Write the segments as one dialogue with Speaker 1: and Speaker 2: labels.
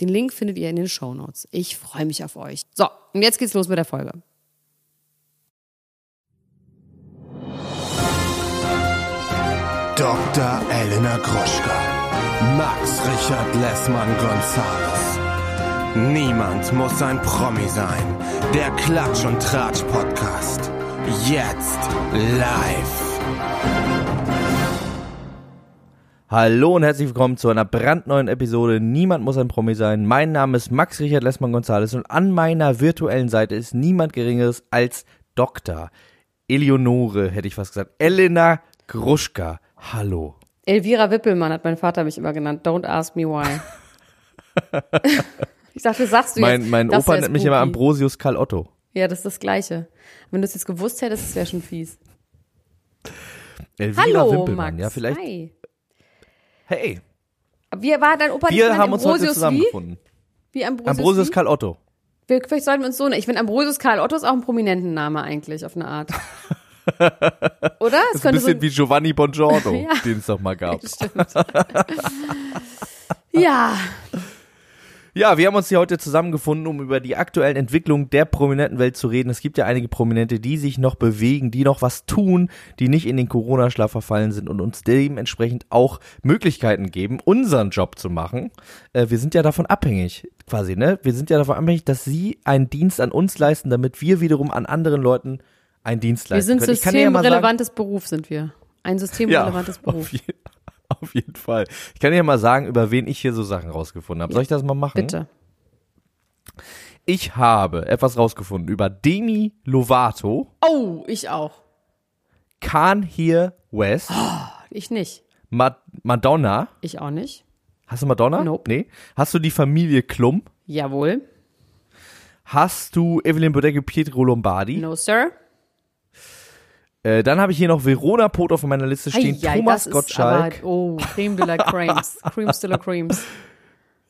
Speaker 1: Den Link findet ihr in den Show Notes. Ich freue mich auf euch. So, und jetzt geht's los mit der Folge.
Speaker 2: Dr. Elena Gruschka. Max Richard Lessmann Gonzales. Niemand muss ein Promi sein. Der Klatsch und Tratsch Podcast. Jetzt live.
Speaker 3: Hallo und herzlich willkommen zu einer brandneuen Episode Niemand muss ein Promi sein. Mein Name ist Max Richard Lessmann Gonzales und an meiner virtuellen Seite ist niemand Geringeres als Dr. Eleonore, hätte ich fast gesagt. Elena Gruschka. Hallo.
Speaker 1: Elvira Wippelmann hat mein Vater mich immer genannt. Don't ask me why. ich dachte, sagst du
Speaker 3: mein,
Speaker 1: jetzt.
Speaker 3: Mein Opa nennt mich immer Ambrosius Karl Otto.
Speaker 1: Ja, das ist das Gleiche. Wenn du es jetzt gewusst hättest, das wäre schon fies.
Speaker 3: Elvira
Speaker 1: Hallo,
Speaker 3: Wimpelmann.
Speaker 1: Max.
Speaker 3: Ja, vielleicht.
Speaker 1: Hi.
Speaker 3: Hey,
Speaker 1: Wie war dein Opa
Speaker 3: wir haben uns heute zusammengefunden.
Speaker 1: Wie? Wie Ambrosius,
Speaker 3: Ambrosius
Speaker 1: wie?
Speaker 3: Karl Otto.
Speaker 1: Wir, vielleicht sollten wir uns so. Ich finde Ambrosius Karl Otto ist auch ein prominenten Name eigentlich, auf eine Art. Oder? Es
Speaker 3: ist ein bisschen
Speaker 1: so
Speaker 3: wie Giovanni Bongiorno,
Speaker 1: Ja.
Speaker 3: den es doch mal gab.
Speaker 1: Stimmt. ja,
Speaker 3: Ja, wir haben uns hier heute zusammengefunden, um über die aktuellen Entwicklungen der prominenten Welt zu reden. Es gibt ja einige Prominente, die sich noch bewegen, die noch was tun, die nicht in den Corona-Schlaf verfallen sind und uns dementsprechend auch Möglichkeiten geben, unseren Job zu machen. Äh, wir sind ja davon abhängig, quasi, ne? Wir sind ja davon abhängig, dass sie einen Dienst an uns leisten, damit wir wiederum an anderen Leuten einen Dienst
Speaker 1: wir
Speaker 3: leisten
Speaker 1: sind
Speaker 3: können. Dir ja
Speaker 1: systemrelevantes Beruf, sind wir. Ein systemrelevantes Beruf.
Speaker 3: Auf, je, auf jeden Fall. Ich kann dir mal sagen, über wen ich hier so Sachen rausgefunden habe. Soll ich das mal machen?
Speaker 1: Bitte.
Speaker 3: Ich habe etwas rausgefunden über Demi Lovato,
Speaker 1: Oh, ich auch.
Speaker 3: Khan Here West,
Speaker 1: Ich nicht.
Speaker 3: Ma Madonna.
Speaker 1: Ich auch nicht.
Speaker 3: Hast du Madonna?
Speaker 1: Nope.
Speaker 3: Nee. Hast du die Familie Klum?
Speaker 1: Jawohl.
Speaker 3: Hast du Evelyn Bodecki Pietro Lombardi?
Speaker 1: No, Sir.
Speaker 3: Äh, dann habe ich hier noch Verona Pot auf meiner Liste stehen.
Speaker 1: Ei, ei,
Speaker 3: Thomas Gottschalk.
Speaker 1: Aber, oh, Creme de la Cremes. Cremes de la Cremes.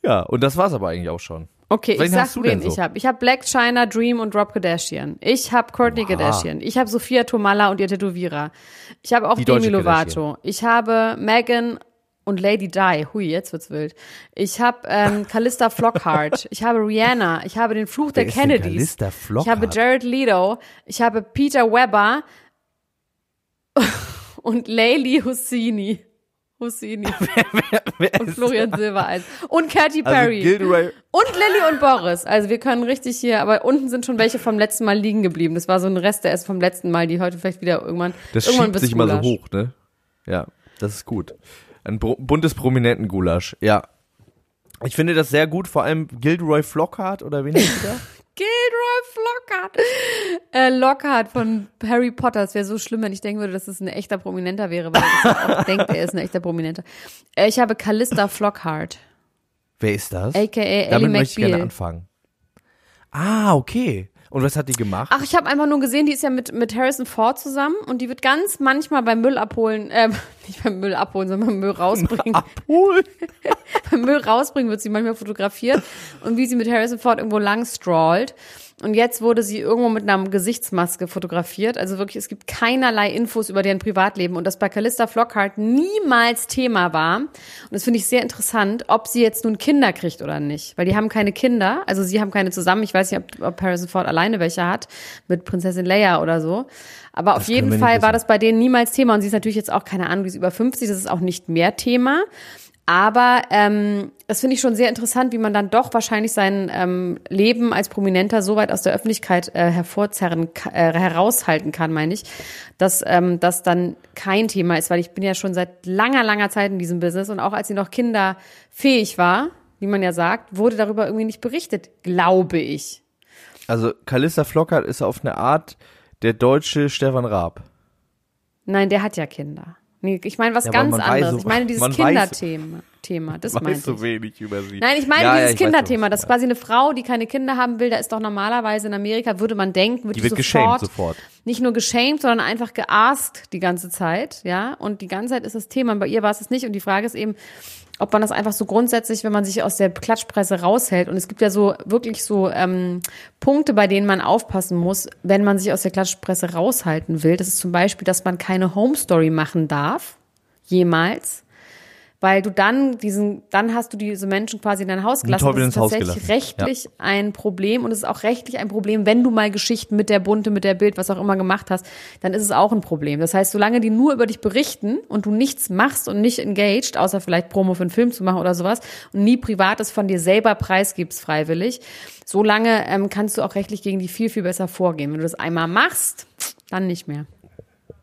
Speaker 3: Ja, und das war's aber eigentlich auch schon.
Speaker 1: Okay,
Speaker 3: Wen
Speaker 1: ich sag, wen
Speaker 3: so?
Speaker 1: ich habe. Ich habe Black China, Dream und Rob Kardashian. Ich habe Courtney Kardashian. Ich habe Sophia Tomala und ihr Tätowierer. Ich habe auch
Speaker 3: Die
Speaker 1: Demi Lovato. Ich habe Megan und Lady Di. Hui, jetzt wird's wild. Ich habe ähm, Callista Flockhart. Ich habe Rihanna. Ich habe den Fluch der
Speaker 3: Wer denn
Speaker 1: Kennedys.
Speaker 3: Callista
Speaker 1: Ich habe
Speaker 3: Flockhart?
Speaker 1: Jared Leto. Ich habe Peter Weber und Layli Husseini. Husseini.
Speaker 3: Wer
Speaker 1: und
Speaker 3: ist-
Speaker 1: Florian Silbereis. Und Katy
Speaker 3: also
Speaker 1: Perry.
Speaker 3: Gilderoy,
Speaker 1: Und Lilly und Boris. Also wir können richtig hier, aber unten sind schon welche vom letzten Mal liegen geblieben. Das war so ein Rest, der ist vom letzten Mal, die heute vielleicht wieder irgendwann.
Speaker 3: das
Speaker 1: irgendwann
Speaker 3: schiebt sich immer so
Speaker 1: Gulasch.
Speaker 3: hoch, ne? Ja, das ist gut. Ein buntes Prominenten-Gulasch, ja. Ich finde das sehr gut, vor allem Gilderoy Flockhart oder wen ist der?
Speaker 1: Gilroy Flockhart. Äh, Lockhart von Harry Potter. Es wäre so schlimm, wenn ich denken würde, dass es ein echter Prominenter wäre, weil ich auch denkt, er ist ein echter Prominenter. Äh, ich habe Callista Flockhart,
Speaker 3: Wer ist das?
Speaker 1: a.k.a. Ellie
Speaker 3: Damit möchte ich gerne
Speaker 1: McBeal.
Speaker 3: anfangen. Ah, okay. Und was hat die gemacht?
Speaker 1: Ach, ich habe einfach nur gesehen, die ist ja mit, mit Harrison Ford zusammen und die wird ganz manchmal beim Müll abholen, äh, nicht beim Müll abholen, sondern beim Müll rausbringen.
Speaker 3: Abhol.
Speaker 1: beim Müll rausbringen wird sie manchmal fotografiert und wie sie mit Harrison Ford irgendwo lang strollt. Und jetzt wurde sie irgendwo mit einer Gesichtsmaske fotografiert. Also wirklich, es gibt keinerlei Infos über deren Privatleben und das bei Callista Flockhart niemals Thema war. Und das finde ich sehr interessant, ob sie jetzt nun Kinder kriegt oder nicht. Weil die haben keine Kinder, also sie haben keine zusammen. Ich weiß nicht, ob, ob Harrison Ford alleine welche hat, mit Prinzessin Leia oder so. Aber auf
Speaker 3: können
Speaker 1: jeden Fall war das bei denen niemals Thema. Und sie ist natürlich jetzt auch, keine Ahnung, die ist über 50, das ist auch nicht mehr Thema. Aber ähm, das finde ich schon sehr interessant, wie man dann doch wahrscheinlich sein ähm, Leben als Prominenter so weit aus der Öffentlichkeit äh, hervorzerren, äh, heraushalten kann, meine ich, dass ähm, das dann kein Thema ist, weil ich bin ja schon seit langer, langer Zeit in diesem Business und auch als sie noch kinderfähig war, wie man ja sagt, wurde darüber irgendwie nicht berichtet, glaube ich.
Speaker 3: Also Callista Flockhart ist auf eine Art Der deutsche Stefan Raab.
Speaker 1: Nein, der hat ja Kinder. Nee, ich meine was
Speaker 3: Ja,
Speaker 1: ganz
Speaker 3: man weiß
Speaker 1: anderes.
Speaker 3: so-
Speaker 1: ich meine dieses
Speaker 3: man weiß-
Speaker 1: Kinderthema. Thema, das
Speaker 3: weiß
Speaker 1: meinte
Speaker 3: so
Speaker 1: ich.
Speaker 3: wenig über sie.
Speaker 1: Nein, ich meine
Speaker 3: Ja, ja,
Speaker 1: dieses
Speaker 3: ich weiß,
Speaker 1: Kinderthema.
Speaker 3: was
Speaker 1: Das
Speaker 3: du
Speaker 1: ist quasi eine Frau, die keine Kinder haben will. Da ist doch normalerweise in Amerika, würde man denken, wird
Speaker 3: Die
Speaker 1: die,
Speaker 3: wird
Speaker 1: sofort,
Speaker 3: geschämt sofort.
Speaker 1: nicht nur geschämt, sondern einfach geaskt die ganze Zeit, ja. Und die ganze Zeit ist das Thema. Und bei ihr war es es nicht. Und die Frage ist eben, ob man das einfach so grundsätzlich, wenn man sich aus der Klatschpresse raushält. Und es gibt ja so wirklich so ähm, Punkte, bei denen man aufpassen muss, wenn man sich aus der Klatschpresse raushalten will. Das ist zum Beispiel, dass man keine Home Story machen darf, jemals. Weil du dann diesen, dann hast du diese Menschen quasi in dein Haus gelassen. Das ist tatsächlich rechtlich ein Problem und es ist auch rechtlich ein Problem, wenn du mal Geschichten mit der Bunte, mit der Bild, was auch immer gemacht hast, dann ist es auch ein Problem. Das heißt, solange die nur über dich berichten und du nichts machst und nicht engaged, außer vielleicht Promo für einen Film zu machen oder sowas und nie Privates von dir selber preisgibst freiwillig, solange ähm, kannst du auch rechtlich gegen die viel, viel besser vorgehen. Wenn du das einmal machst, dann nicht mehr.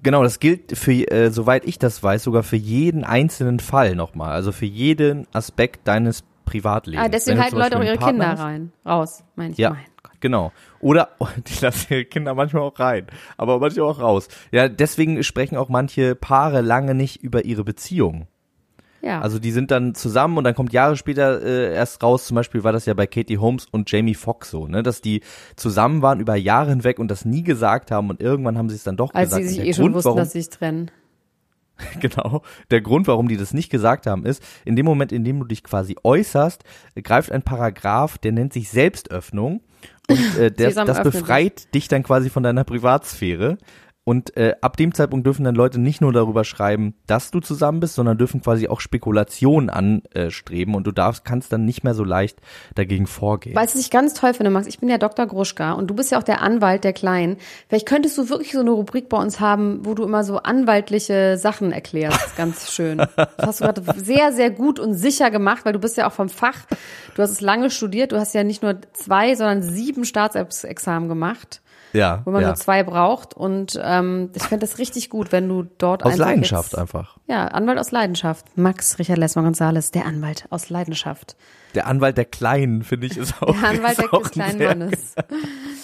Speaker 3: Genau, das gilt für, äh, soweit ich das weiß, sogar für jeden einzelnen Fall nochmal. Also für jeden Aspekt deines Privatlebens.
Speaker 1: Ah, deswegen halten Leute auch ihre
Speaker 3: Partner
Speaker 1: Kinder
Speaker 3: hast-
Speaker 1: rein, raus, meine ich.
Speaker 3: Ja,
Speaker 1: Mein
Speaker 3: genau. Oder oh, die lassen ihre Kinder manchmal auch rein, aber manchmal auch raus. Ja, deswegen sprechen auch manche Paare lange nicht über ihre Beziehung.
Speaker 1: Ja.
Speaker 3: Also die sind dann zusammen und dann kommt Jahre später äh, erst raus, zum Beispiel war das ja bei Katie Holmes und Jamie Foxx so, ne, dass die zusammen waren über Jahre hinweg und das nie gesagt haben und irgendwann haben sie es dann doch
Speaker 1: als
Speaker 3: gesagt.
Speaker 1: sie
Speaker 3: Und
Speaker 1: sich eh schon
Speaker 3: Grund,
Speaker 1: wussten,
Speaker 3: warum,
Speaker 1: dass sie sich trennen.
Speaker 3: Genau. Der Grund, warum die das nicht gesagt haben, ist, in dem Moment, in dem du dich quasi äußerst, greift ein Paragraph, der nennt sich Selbstöffnung. Und äh, das
Speaker 1: öffne
Speaker 3: befreit dich dann quasi von deiner Privatsphäre. Und äh, ab dem Zeitpunkt dürfen dann Leute nicht nur darüber schreiben, dass du zusammen bist, sondern dürfen quasi auch Spekulationen anstreben und du darfst, kannst dann nicht mehr so leicht dagegen vorgehen.
Speaker 1: Weißt du, was ich ganz toll finde, Max? Ich bin ja Dr. Gruschka und du bist ja auch der Anwalt der Kleinen. Vielleicht könntest du wirklich so eine Rubrik bei uns haben, wo du immer so anwaltliche Sachen erklärst. Ganz schön. Das hast du gerade sehr, sehr gut und sicher gemacht, weil du bist ja auch vom Fach. Du hast es lange studiert. Du hast ja nicht nur zwei, sondern sieben Staatsexamen gemacht,
Speaker 3: ja,
Speaker 1: wo man
Speaker 3: ja.
Speaker 1: nur zwei braucht. Und ähm, ich fände das richtig gut, wenn du dort
Speaker 3: Aus
Speaker 1: einfach
Speaker 3: Leidenschaft
Speaker 1: jetzt,
Speaker 3: einfach.
Speaker 1: Ja, Anwalt aus Leidenschaft. Max Richard Lessmann Gonzales, der Anwalt aus Leidenschaft.
Speaker 3: Der Anwalt der Kleinen, finde ich, ist auch
Speaker 1: Der Anwalt
Speaker 3: auch
Speaker 1: des kleinen Mannes.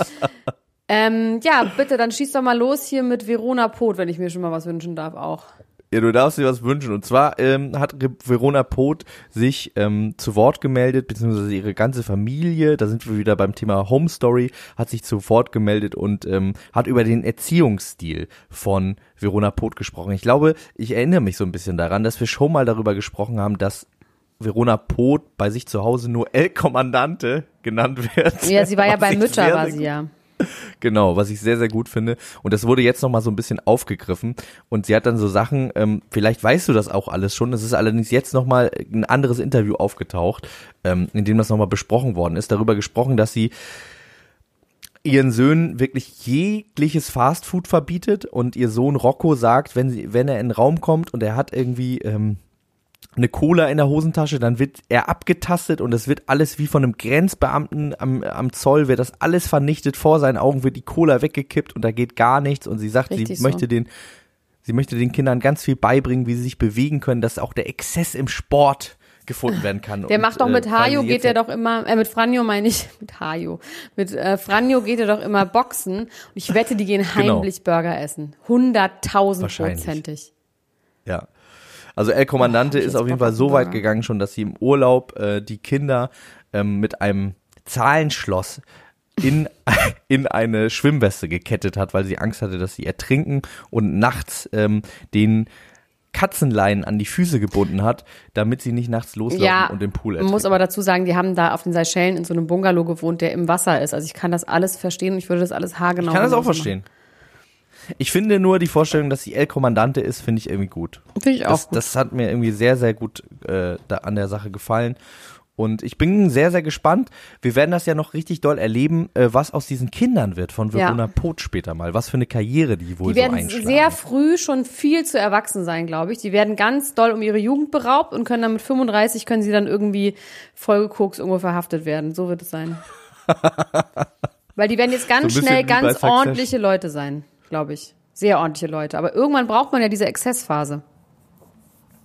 Speaker 1: ähm, ja, bitte, dann schieß doch mal los hier mit Verona Pot, wenn ich mir schon mal was wünschen darf auch.
Speaker 3: Ja, du darfst dir was wünschen. Und zwar ähm, hat Verona Poth sich ähm, zu Wort gemeldet, beziehungsweise ihre ganze Familie, da sind wir wieder beim Thema Home Story, hat sich zu Wort gemeldet und ähm, hat über den Erziehungsstil von Verona Poth gesprochen. Ich glaube, ich erinnere mich so ein bisschen daran, dass wir schon mal darüber gesprochen haben, dass Verona Poth bei sich zu Hause nur El Kommandante genannt wird.
Speaker 1: Ja, sie war ja bei Mütter, war sie ja.
Speaker 3: Genau, was ich sehr, sehr gut finde. Und das wurde jetzt nochmal so ein bisschen aufgegriffen. Und sie hat dann so Sachen, ähm, vielleicht weißt du das auch alles schon, es ist allerdings jetzt nochmal ein anderes Interview aufgetaucht, ähm, in dem das nochmal besprochen worden ist, darüber gesprochen, dass sie ihren Söhnen wirklich jegliches Fastfood verbietet und ihr Sohn Rocco sagt, wenn sie, wenn er in den Raum kommt und er hat irgendwie ähm, eine Cola in der Hosentasche, dann wird er abgetastet und es wird alles wie von einem Grenzbeamten am, am Zoll, wird das alles vernichtet, vor seinen Augen wird die Cola weggekippt und da geht gar nichts und sie sagt,
Speaker 1: Richtig
Speaker 3: sie
Speaker 1: so.
Speaker 3: möchte den, sie möchte den Kindern ganz viel beibringen, wie sie sich bewegen können, dass auch der Exzess im Sport gefunden werden kann.
Speaker 1: Der
Speaker 3: Und,
Speaker 1: macht doch mit
Speaker 3: äh,
Speaker 1: Hajo,
Speaker 3: sie
Speaker 1: geht der doch immer, äh, mit Franjo meine ich, mit Hajo, mit äh, Franjo geht er doch immer boxen und ich wette, die gehen
Speaker 3: Genau.
Speaker 1: heimlich Burger essen. Hunderttausend
Speaker 3: Wahrscheinlich.
Speaker 1: prozentig.
Speaker 3: Ja. Also El Kommandante
Speaker 1: Oh,
Speaker 3: ist auf jeden Fall so weit gegangen schon, dass sie im Urlaub äh, die Kinder ähm, mit einem Zahlenschloss in, in eine Schwimmweste gekettet hat, weil sie Angst hatte, dass sie ertrinken und nachts ähm, den Katzenlein an die Füße gebunden hat, damit sie nicht nachts loslaufen
Speaker 1: Ja,
Speaker 3: und im Pool
Speaker 1: man
Speaker 3: ertrinken.
Speaker 1: muss aber dazu sagen, die haben da auf den Seychellen in so einem Bungalow gewohnt, der im Wasser ist. Also ich kann das alles verstehen und ich würde das alles haargenau
Speaker 3: ich kann das auch verstehen. Ich finde nur die Vorstellung, dass sie El Kommandante ist, finde ich irgendwie gut.
Speaker 1: Finde ich auch
Speaker 3: Das,
Speaker 1: gut.
Speaker 3: das hat mir irgendwie sehr, sehr gut äh, da an der Sache gefallen. Und ich bin sehr, sehr gespannt. Wir werden das ja noch richtig doll erleben, äh, was aus diesen Kindern wird von
Speaker 1: Ja.
Speaker 3: Verona Poth später mal. Was für eine Karriere die wohl
Speaker 1: Die werden
Speaker 3: so einschlagen.
Speaker 1: sehr früh schon viel zu erwachsen sein, glaube ich. Die werden ganz doll um ihre Jugend beraubt und können dann mit 35 können sie dann irgendwie vollgekoks irgendwo verhaftet werden. So wird es sein. Weil die werden jetzt ganz
Speaker 3: So
Speaker 1: schnell ganz ordentliche Leute sein, glaube ich. Sehr ordentliche Leute. Aber irgendwann braucht man ja diese Exzessphase.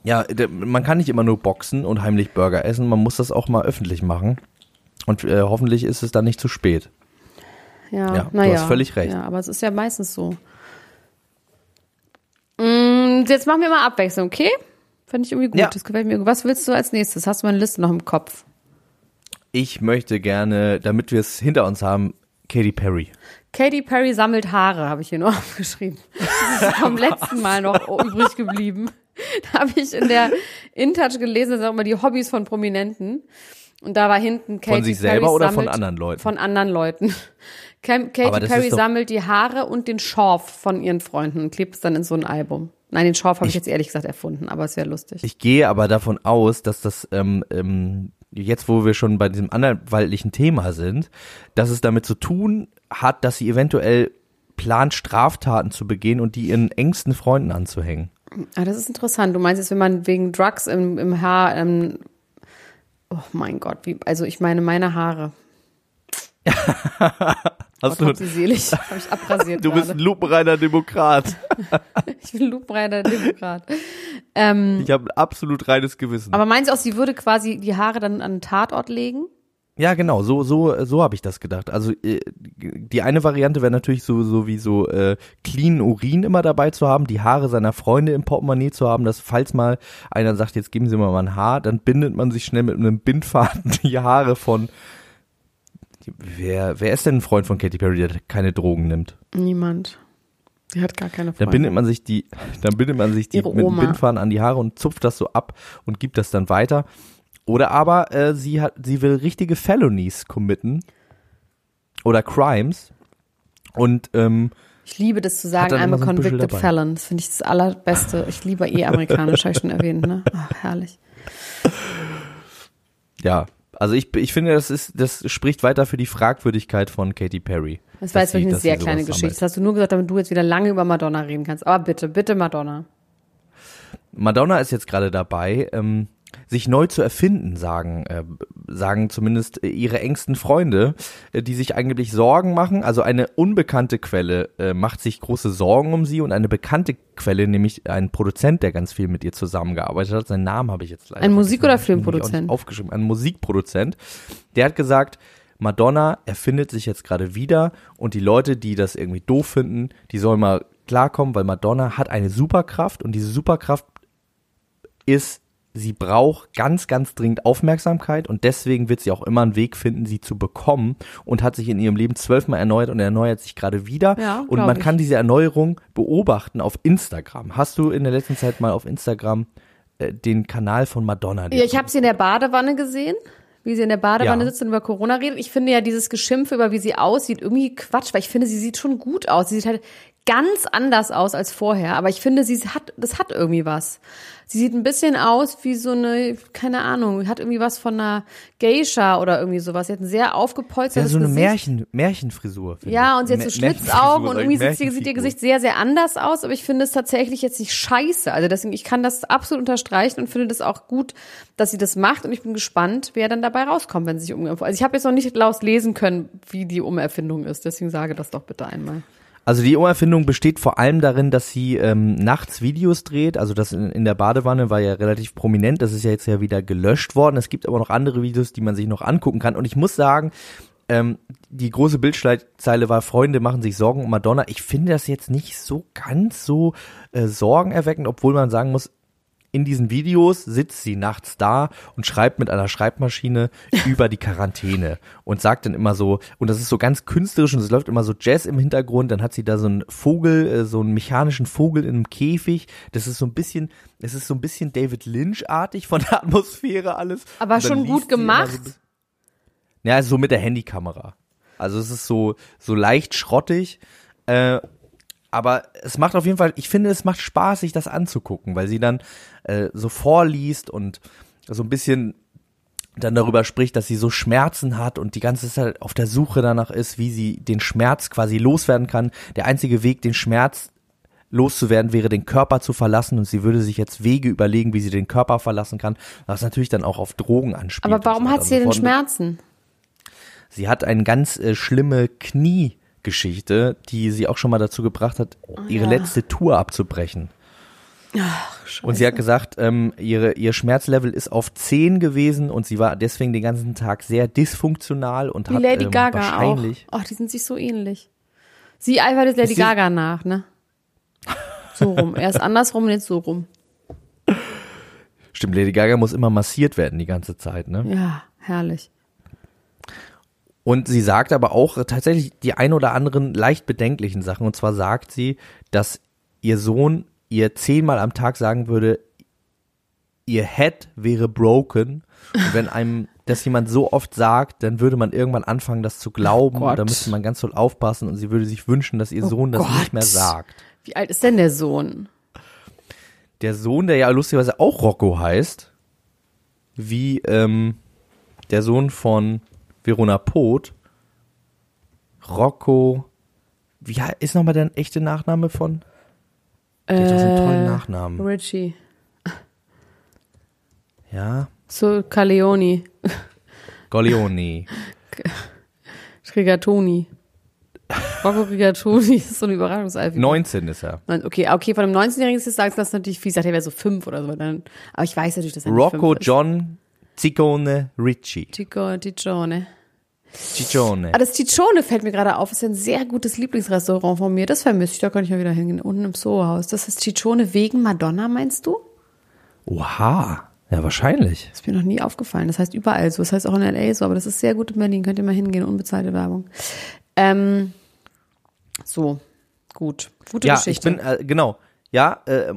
Speaker 3: ja, man kann nicht immer nur boxen und heimlich Burger essen. Man muss das auch mal öffentlich machen. Und äh, hoffentlich ist es dann nicht zu spät.
Speaker 1: Ja,
Speaker 3: Ja, du
Speaker 1: naja.
Speaker 3: hast völlig recht.
Speaker 1: Ja, aber es ist ja meistens so. Mm, jetzt machen wir mal Abwechslung, okay? Finde ich irgendwie gut.
Speaker 3: Ja.
Speaker 1: Das gefällt mir. Was willst du als nächstes? Hast du meine Liste noch im Kopf?
Speaker 3: Ich möchte gerne, damit wir es hinter uns haben, Katy Perry.
Speaker 1: Katy Perry sammelt Haare, habe ich hier nur aufgeschrieben. Das ist vom letzten Mal noch übrig geblieben. Da habe ich in der InTouch gelesen, das sind auch immer die Hobbys von Prominenten. Und da war hinten Katy
Speaker 3: Von sich
Speaker 1: Perry
Speaker 3: selber oder von anderen Leuten?
Speaker 1: Von anderen Leuten. Katy Perry sammelt die Haare und den Schorf von ihren Freunden und klebt es dann in so ein Album. Nein, den Schorf habe ich, jetzt ehrlich gesagt erfunden, aber es wäre lustig.
Speaker 3: Ich gehe aber davon aus, dass das ähm, ähm, jetzt, wo wir schon bei diesem anwaltlichen Thema sind, dass es damit zu tun hat, dass sie eventuell plant, Straftaten zu begehen und die ihren engsten Freunden anzuhängen.
Speaker 1: Ah, das ist interessant. Du meinst jetzt, wenn man wegen Drugs im, im Haar, ähm, oh mein Gott, wie, also ich meine meine Haare.
Speaker 3: Hast
Speaker 1: Gott hab sie selig. Habe ich abrasiert
Speaker 3: du bist ein lupenreiner Demokrat.
Speaker 1: Ich bin lupenreiner Demokrat. Ähm,
Speaker 3: Ich habe ein absolut reines Gewissen.
Speaker 1: aber meinst du auch, sie würde quasi die Haare dann an den Tatort legen?
Speaker 3: Ja, genau, so so so habe ich das gedacht. Also äh, die eine Variante wäre natürlich so so wie so äh, clean Urin immer dabei zu haben, die Haare seiner Freunde im Portemonnaie zu haben, dass falls mal einer sagt, jetzt geben Sie mir mal ein Haar, dann bindet man sich schnell mit einem Bindfaden die Haare von Wer wer ist denn ein Freund von Katy Perry, der keine Drogen nimmt?
Speaker 1: Niemand. Die hat gar keine
Speaker 3: Dann
Speaker 1: Freunde.
Speaker 3: bindet man sich die dann bindet man sich die
Speaker 1: Ihre
Speaker 3: mit
Speaker 1: Oma.
Speaker 3: Bindfaden an die Haare und zupft das so ab und gibt das dann weiter. Oder aber äh, sie hat, sie will richtige Felonies committen oder Crimes und ähm,
Speaker 1: Ich liebe das zu sagen,
Speaker 3: dann
Speaker 1: I'm a
Speaker 3: ein
Speaker 1: convicted
Speaker 3: dabei.
Speaker 1: felon. Das finde ich das allerbeste. Ich liebe eh amerikanisch, habe ich schon erwähnt, ne? Ach, herrlich.
Speaker 3: ja, also ich, ich finde, das ist, das spricht weiter für die Fragwürdigkeit von Katy Perry.
Speaker 1: Das war jetzt wirklich eine sehr kleine Geschichte.
Speaker 3: sammelt.
Speaker 1: Das hast du nur gesagt, damit du jetzt wieder lange über Madonna reden kannst. Aber bitte, bitte Madonna.
Speaker 3: Madonna ist jetzt gerade dabei, ähm, sich neu zu erfinden, sagen, äh, sagen zumindest äh, ihre engsten Freunde, äh, die sich angeblich Sorgen machen. Also eine unbekannte Quelle äh, macht sich große Sorgen um sie und eine bekannte Quelle, nämlich ein Produzent, der ganz viel mit ihr zusammengearbeitet hat. Seinen Namen habe ich jetzt leider
Speaker 1: Ein Musik- oder Filmproduzent?
Speaker 3: Aufgeschrieben, ein Musikproduzent. Der hat gesagt, Madonna erfindet sich jetzt gerade wieder und die Leute, die das irgendwie doof finden, die sollen mal klarkommen, weil Madonna hat eine Superkraft und diese Superkraft ist, sie braucht ganz, ganz dringend Aufmerksamkeit und deswegen wird sie auch immer einen Weg finden, sie zu bekommen und hat sich in ihrem Leben zwölfmal erneuert und erneuert sich gerade wieder.
Speaker 1: Ja,
Speaker 3: und man
Speaker 1: ich.
Speaker 3: kann diese Erneuerung beobachten auf Instagram. Hast du in der letzten Zeit mal auf Instagram äh, den Kanal von Madonna?
Speaker 1: Ja, ich habe sie in der Badewanne gesehen, wie sie in der Badewanne
Speaker 3: Ja.
Speaker 1: sitzt und über Corona redet. Ich finde ja dieses Geschimpfe über wie sie aussieht irgendwie Quatsch, weil ich finde, sie sieht schon gut aus. Sie sieht halt ganz anders aus als vorher, aber ich finde, sie hat das hat irgendwie was. Sie sieht ein bisschen aus wie so eine, keine Ahnung, hat irgendwie was von einer Geisha oder irgendwie sowas. Sie hat ein sehr
Speaker 3: ja,
Speaker 1: aufgepolstertes
Speaker 3: so eine
Speaker 1: Gesicht.
Speaker 3: Märchen, Märchenfrisur.
Speaker 1: Ja, und sie hat so Schlitzaugen und irgendwie sieht, sie- sieht ihr. Gesicht sehr, sehr anders aus, aber ich finde es tatsächlich jetzt nicht scheiße. Also deswegen, ich kann das absolut unterstreichen und finde das auch gut, dass sie das macht und ich bin gespannt, wer dann dabei rauskommt, wenn sie sich umerfindet. Also ich habe jetzt noch nicht laut lesen können, wie die Umerfindung ist, deswegen sage das doch bitte einmal.
Speaker 3: Also die Umerfindung besteht vor allem darin, dass sie ähm, nachts Videos dreht. Also das in, in der Badewanne war ja relativ prominent. Das ist ja jetzt ja wieder gelöscht worden. Es gibt aber noch andere Videos, die man sich noch angucken kann. Und ich muss sagen, ähm, die große Bildschlagzeile war, Freunde machen sich Sorgen um Madonna. Ich finde das jetzt nicht so ganz so äh, sorgenerweckend, obwohl man sagen muss, in diesen Videos sitzt sie nachts da und schreibt mit einer Schreibmaschine über die Quarantäne und sagt dann immer so, und das ist so ganz künstlerisch und es läuft immer so Jazz im Hintergrund, dann hat sie da so einen Vogel, äh, so einen mechanischen Vogel in einem Käfig, das ist so ein bisschen, es ist so ein bisschen David Lynch-artig von der Atmosphäre alles.
Speaker 1: Aber schon gut gemacht.
Speaker 3: So, ja, so mit der Handykamera. Also es ist so, so leicht schrottig, äh, aber es macht auf jeden Fall, ich finde, es macht Spaß, sich das anzugucken, weil sie dann äh, so vorliest und so ein bisschen dann darüber spricht, dass sie so Schmerzen hat und die ganze Zeit auf der Suche danach ist, wie sie den Schmerz quasi loswerden kann. Der einzige Weg, den Schmerz loszuwerden, wäre den Körper zu verlassen und sie würde sich jetzt Wege überlegen, wie sie den Körper verlassen kann, was natürlich dann auch auf Drogen anspielt.
Speaker 1: Aber warum hat sie
Speaker 3: und so
Speaker 1: denn. Schmerzen?
Speaker 3: Sie hat eine ganz äh, schlimme Kniegeschichte, die sie auch schon mal dazu gebracht hat, ihre
Speaker 1: ja.
Speaker 3: letzte Tour abzubrechen. Und sie hat gesagt, ähm, ihre, ihr Schmerzlevel ist auf 10 gewesen und sie war deswegen den ganzen Tag sehr dysfunktional und
Speaker 1: Wie
Speaker 3: hat
Speaker 1: Lady
Speaker 3: ähm,
Speaker 1: Gaga
Speaker 3: wahrscheinlich.
Speaker 1: auch. Oh, die sind sich so ähnlich. Sie eifert jetzt Lady
Speaker 3: Ist
Speaker 1: Gaga nach, ne? So rum. Erst andersrum und jetzt so rum.
Speaker 3: Stimmt, Lady Gaga muss immer massiert werden die ganze Zeit, ne?
Speaker 1: Ja, herrlich.
Speaker 3: Und sie sagt aber auch tatsächlich die ein oder anderen leicht bedenklichen Sachen. Und zwar sagt sie, dass ihr Sohn ihr zehnmal am Tag sagen würde, ihr Head wäre broken. Und wenn einem das jemand so oft sagt, dann würde man irgendwann anfangen, das zu glauben.
Speaker 1: Gott.
Speaker 3: da müsste man ganz doll aufpassen und sie würde sich wünschen, dass ihr Sohn das
Speaker 1: Gott.
Speaker 3: nicht mehr sagt.
Speaker 1: Wie alt ist denn der Sohn?
Speaker 3: Der Sohn, der ja lustigerweise auch Rocco heißt, wie ähm, der Sohn von Verona Poth, Rocco, wie ist nochmal der echte Nachname von? Der hat doch so einen tollen Nachnamen.
Speaker 1: Richie.
Speaker 3: Ja,
Speaker 1: So Caleoni.
Speaker 3: Golioni.
Speaker 1: Rigatoni. Rocco Rigatoni ist so eine Überraschungsalpha.
Speaker 3: 19 ist er.
Speaker 1: Okay, okay, von einem 19-Jährigen ist das sagen das natürlich. Ich dachte, er wäre so fünf oder so. Dann, aber ich weiß natürlich, dass er nicht
Speaker 3: Rocco
Speaker 1: fünf ist.
Speaker 3: John Ziccone Ricci.
Speaker 1: Chico Ticcione.
Speaker 3: Ciccione.
Speaker 1: Ah, das Ticcione fällt mir gerade auf. Ist ja ein sehr gutes Lieblingsrestaurant von mir. Das vermisse ich. Da kann ich mal wieder hingehen. Unten im Soho-Haus. Das ist Ticcione wegen Madonna, meinst du?
Speaker 3: Oha. Ja, wahrscheinlich.
Speaker 1: Das ist mir noch nie aufgefallen. Das heißt überall so. Das heißt auch in L.A. so. Aber das ist sehr gut in Berlin. Könnt ihr mal hingehen. Unbezahlte Werbung. Ähm, so. Gut. Gute
Speaker 3: ja,
Speaker 1: Geschichte.
Speaker 3: ich bin, äh, genau. Ja, äh,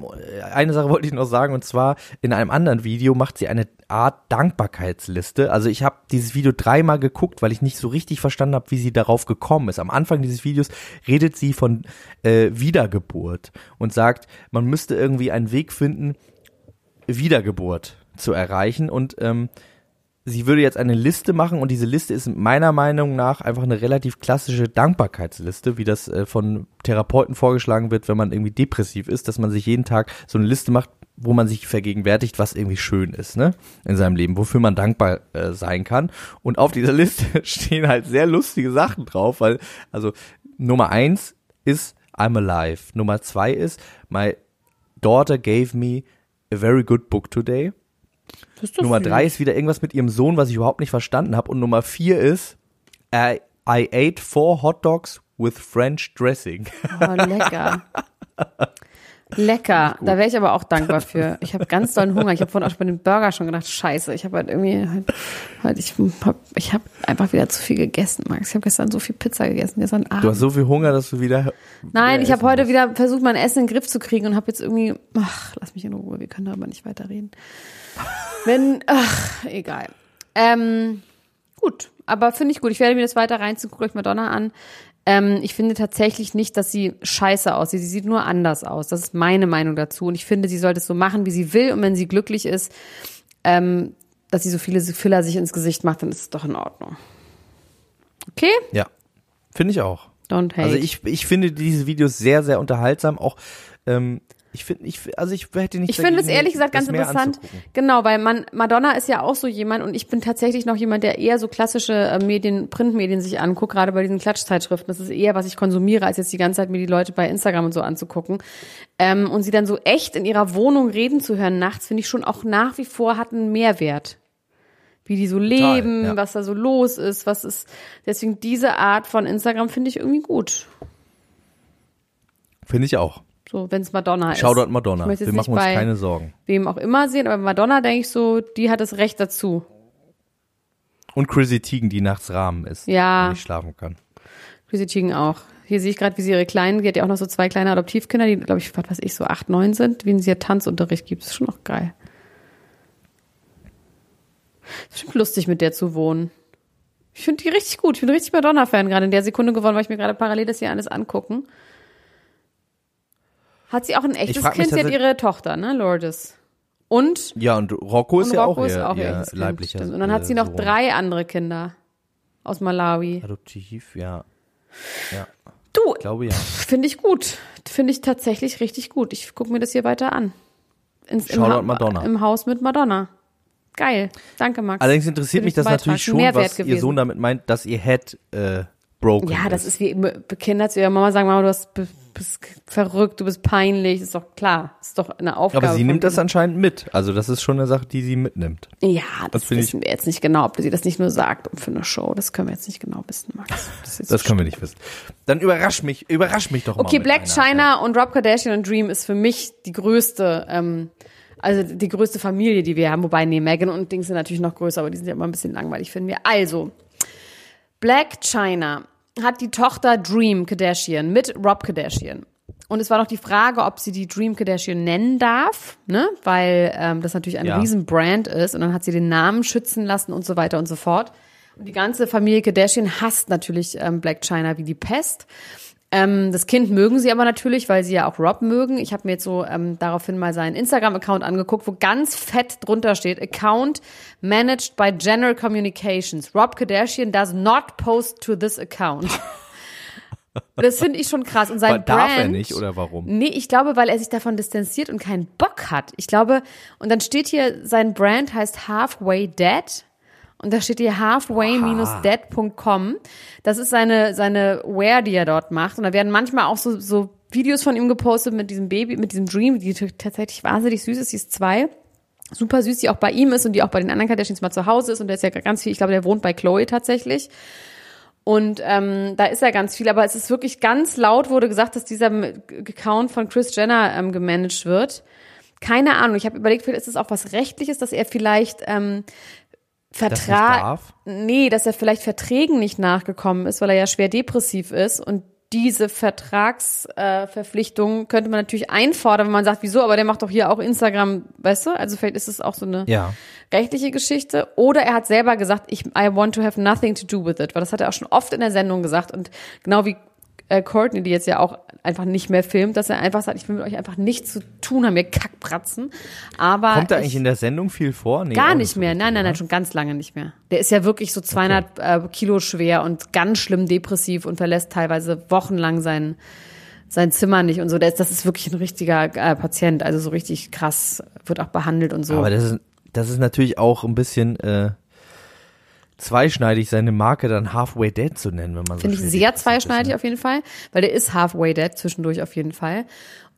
Speaker 3: eine Sache wollte ich noch sagen und zwar in einem anderen Video macht sie eine Art Dankbarkeitsliste. Also ich habe dieses Video dreimal geguckt, weil ich nicht so richtig verstanden habe, wie sie darauf gekommen ist. Am Anfang dieses Videos redet sie von äh, Wiedergeburt und sagt, man müsste irgendwie einen Weg finden, Wiedergeburt zu erreichen und ähm, sie würde jetzt eine Liste machen und diese Liste ist meiner Meinung nach einfach eine relativ klassische Dankbarkeitsliste, wie das äh, von Therapeuten vorgeschlagen wird, wenn man irgendwie depressiv ist, dass man sich jeden Tag so eine Liste macht, wo man sich vergegenwärtigt, was irgendwie schön ist, ne, in seinem Leben, wofür man dankbar äh, sein kann. Und auf dieser Liste stehen halt sehr lustige Sachen drauf, weil, also Nummer eins ist I'm alive. Nummer zwei ist My daughter gave me a very good book today. Nummer
Speaker 1: süß.
Speaker 3: drei ist wieder irgendwas mit ihrem Sohn, was ich überhaupt nicht verstanden habe. Und Nummer vier ist I, I ate four hot dogs with French dressing.
Speaker 1: Oh, lecker. Lecker. Da wäre ich aber auch dankbar für. Ich habe ganz dollen Hunger. Ich habe vorhin auch bei dem Burger schon gedacht, scheiße, ich habe halt irgendwie, halt, halt ich habe ich hab einfach wieder zu viel gegessen, Max. Ich habe gestern so viel Pizza gegessen, gestern Abend.
Speaker 3: Du hast so viel Hunger, dass du wieder.
Speaker 1: Nein,
Speaker 3: wieder
Speaker 1: ich habe heute wieder versucht, mein Essen in den Griff zu kriegen und habe jetzt irgendwie, ach, lass mich in Ruhe, wir können darüber nicht weiterreden. Wenn, ach, egal. Ähm, gut, aber finde ich gut. Ich werde mir das weiter reinziehen, guckt euch Madonna an. Ähm, ich finde tatsächlich nicht, dass sie scheiße aussieht. Sie sieht nur anders aus. Das ist meine Meinung dazu. Und ich finde, sie sollte es so machen, wie sie will. Und wenn sie glücklich ist, ähm, dass sie so viele Filler sich ins Gesicht macht, dann ist es doch in Ordnung. Okay?
Speaker 3: Ja, finde ich auch.
Speaker 1: Don't hate.
Speaker 3: Also ich, ich finde diese Videos sehr, sehr unterhaltsam. Auch, ähm, ich finde, ich, also ich hätte nicht.
Speaker 1: Ich finde es ehrlich gesagt ganz interessant. Genau, weil man, Madonna ist ja auch so jemand und ich bin tatsächlich noch jemand, der eher so klassische äh, Medien, Printmedien sich anguckt, gerade bei diesen Klatschzeitschriften. Das ist eher, was ich konsumiere, als jetzt die ganze Zeit mir die Leute bei Instagram und so anzugucken. Ähm, und sie dann so echt in ihrer Wohnung reden zu hören nachts, finde ich schon auch nach wie vor hat einen Mehrwert. Wie die so leben,
Speaker 3: ja.
Speaker 1: was da so los ist, was ist. Deswegen diese Art von Instagram finde ich irgendwie gut.
Speaker 3: Finde ich auch.
Speaker 1: So, wenn es Madonna ist.
Speaker 3: Shoutout Madonna. Wir machen
Speaker 1: nicht
Speaker 3: uns keine Sorgen.
Speaker 1: wem auch immer sehen, aber Madonna denke ich so, die hat das Recht dazu.
Speaker 3: Und Chrissy Teigen, die nachts Rahmen ist.
Speaker 1: Ja.
Speaker 3: Wenn ich schlafen kann.
Speaker 1: Chrissy Teigen auch. Hier sehe ich gerade, wie sie ihre Kleinen, die hat ja auch noch so zwei kleine Adoptivkinder, die, glaube ich, was weiß ich, so acht, neun sind, wie sie ja Tanzunterricht gibt. Das ist schon noch geil. Ist bestimmt lustig, mit der zu wohnen. Ich finde die richtig gut. Ich bin richtig Madonna-Fan gerade in der Sekunde geworden, weil ich mir gerade parallel das hier alles angucken. Hat sie auch ein echtes Kind? Sie hat ihre Tochter, ne? Lourdes. Und
Speaker 3: Ja, und Rocco ist
Speaker 1: und
Speaker 3: ja
Speaker 1: Rocco
Speaker 3: auch
Speaker 1: ist
Speaker 3: ihr,
Speaker 1: auch ihr
Speaker 3: ihr
Speaker 1: Kind,
Speaker 3: leiblicher
Speaker 1: stimmt. Und dann hat sie noch
Speaker 3: Sohn.
Speaker 1: drei andere Kinder aus Malawi.
Speaker 3: Adoptiv, ja. Ja,
Speaker 1: Du,
Speaker 3: ich glaube ja.
Speaker 1: finde ich gut. Finde ich tatsächlich richtig gut. Ich gucke mir das hier weiter an. Ins, im, Ha-
Speaker 3: Madonna.
Speaker 1: Im Haus mit Madonna. Geil. Danke, Max.
Speaker 3: Allerdings interessiert mich das
Speaker 1: Beitrag.
Speaker 3: natürlich schon, was ihr
Speaker 1: gewesen.
Speaker 3: Sohn damit meint, dass ihr Head äh, broken
Speaker 1: Ja, das
Speaker 3: ist.
Speaker 1: ist wie Kinder zu ihrer Mama sagen, Mama, du hast bist verrückt, du bist peinlich, ist doch klar, ist doch eine Aufgabe.
Speaker 3: Aber sie nimmt das anscheinend mit. Also das ist schon eine Sache, die sie mitnimmt.
Speaker 1: Ja,
Speaker 3: Das
Speaker 1: das,
Speaker 3: finde ich-
Speaker 1: wissen wir jetzt nicht genau, ob sie das nicht nur sagt um für eine Show. Das können wir jetzt nicht genau wissen, Max. Das,
Speaker 3: Das können wir nicht wissen. Dann überrasch mich, überrasch mich doch mal.
Speaker 1: Okay, Black
Speaker 3: einer.
Speaker 1: China und Rob Kardashian und Dream ist für mich die größte, ähm, also die größte Familie, die wir haben. Wobei, nee, Megan und Dings sind natürlich noch größer, aber die sind ja immer ein bisschen langweilig, finden wir. Also, Black China hat die Tochter Dream Kardashian mit Rob Kardashian. Und es war noch die Frage, ob sie die Dream Kardashian nennen darf, ne? weil ähm, das natürlich ein
Speaker 3: Ja.
Speaker 1: Riesenbrand ist. Und dann hat sie den Namen schützen lassen und so weiter und so fort. Und die ganze Familie Kardashian hasst natürlich ähm, Black China wie die Pest. Ähm, das Kind mögen sie aber natürlich, weil sie ja auch Rob mögen. Ich habe mir jetzt so ähm, daraufhin mal seinen Instagram-Account angeguckt, wo ganz fett drunter steht, Account managed by General Communications. Rob Kardashian does not post to this account. Das finde ich schon krass. Und sein
Speaker 3: Aber darf
Speaker 1: Brand,
Speaker 3: er nicht oder warum?
Speaker 1: Nee, ich glaube, weil er sich davon distanziert und keinen Bock hat. Ich glaube, und dann steht hier, sein Brand heißt Halfway Dead. Und da steht hier halfway-dead.com. Das ist seine, seine Wear, die er dort macht. Und da werden manchmal auch so, so Videos von ihm gepostet mit diesem Baby, mit diesem Dream, die tatsächlich wahnsinnig süß ist. Sie ist zwei. Super süß, die auch bei ihm ist und die auch bei den anderen Kardashians mal zu Hause ist. Und der ist ja ganz viel, ich glaube, der wohnt bei Chloe tatsächlich. Und ähm, da ist ja ganz viel, aber es ist wirklich ganz laut, wurde gesagt, dass dieser Account von Chris Jenner ähm, gemanagt wird. Keine Ahnung, ich habe überlegt, vielleicht ist es auch was Rechtliches, dass er vielleicht ähm, Vertrag, nee, dass er vielleicht Verträgen nicht nachgekommen ist, weil er ja schwer depressiv ist und diese Vertragsverpflichtungen äh, könnte man natürlich einfordern, wenn man sagt, wieso, aber der macht doch hier auch Instagram, weißt du? Also vielleicht ist es auch so eine
Speaker 3: Ja.
Speaker 1: rechtliche Geschichte. Oder er hat selber gesagt, ich, I want to have nothing to do with it, weil das hat er auch schon oft in der Sendung gesagt und genau wie äh, Courtney, die jetzt ja auch einfach nicht mehr filmt, dass er einfach sagt, ich will mit euch einfach nichts zu tun haben, ihr Kackpratzen. Aber
Speaker 3: Kommt
Speaker 1: ich,
Speaker 3: eigentlich in der Sendung viel vor? Nee,
Speaker 1: Gar nicht mehr. Nein, nein, nein,
Speaker 3: oder?
Speaker 1: schon ganz lange nicht mehr. Der ist ja wirklich so 200 äh, Kilo schwer und ganz schlimm depressiv und verlässt teilweise wochenlang sein, sein Zimmer nicht und so. Das, das ist wirklich ein richtiger äh, Patient, also so richtig krass, wird auch behandelt und so.
Speaker 3: Aber das ist, das ist natürlich auch ein bisschen äh, zweischneidig, seine Marke dann Halfway Dead zu nennen, wenn man so
Speaker 1: Finde ich
Speaker 3: schön
Speaker 1: sehr
Speaker 3: depressiv ist,
Speaker 1: zweischneidig
Speaker 3: ne?
Speaker 1: auf jeden Fall, weil der ist halfway dead zwischendurch auf jeden Fall.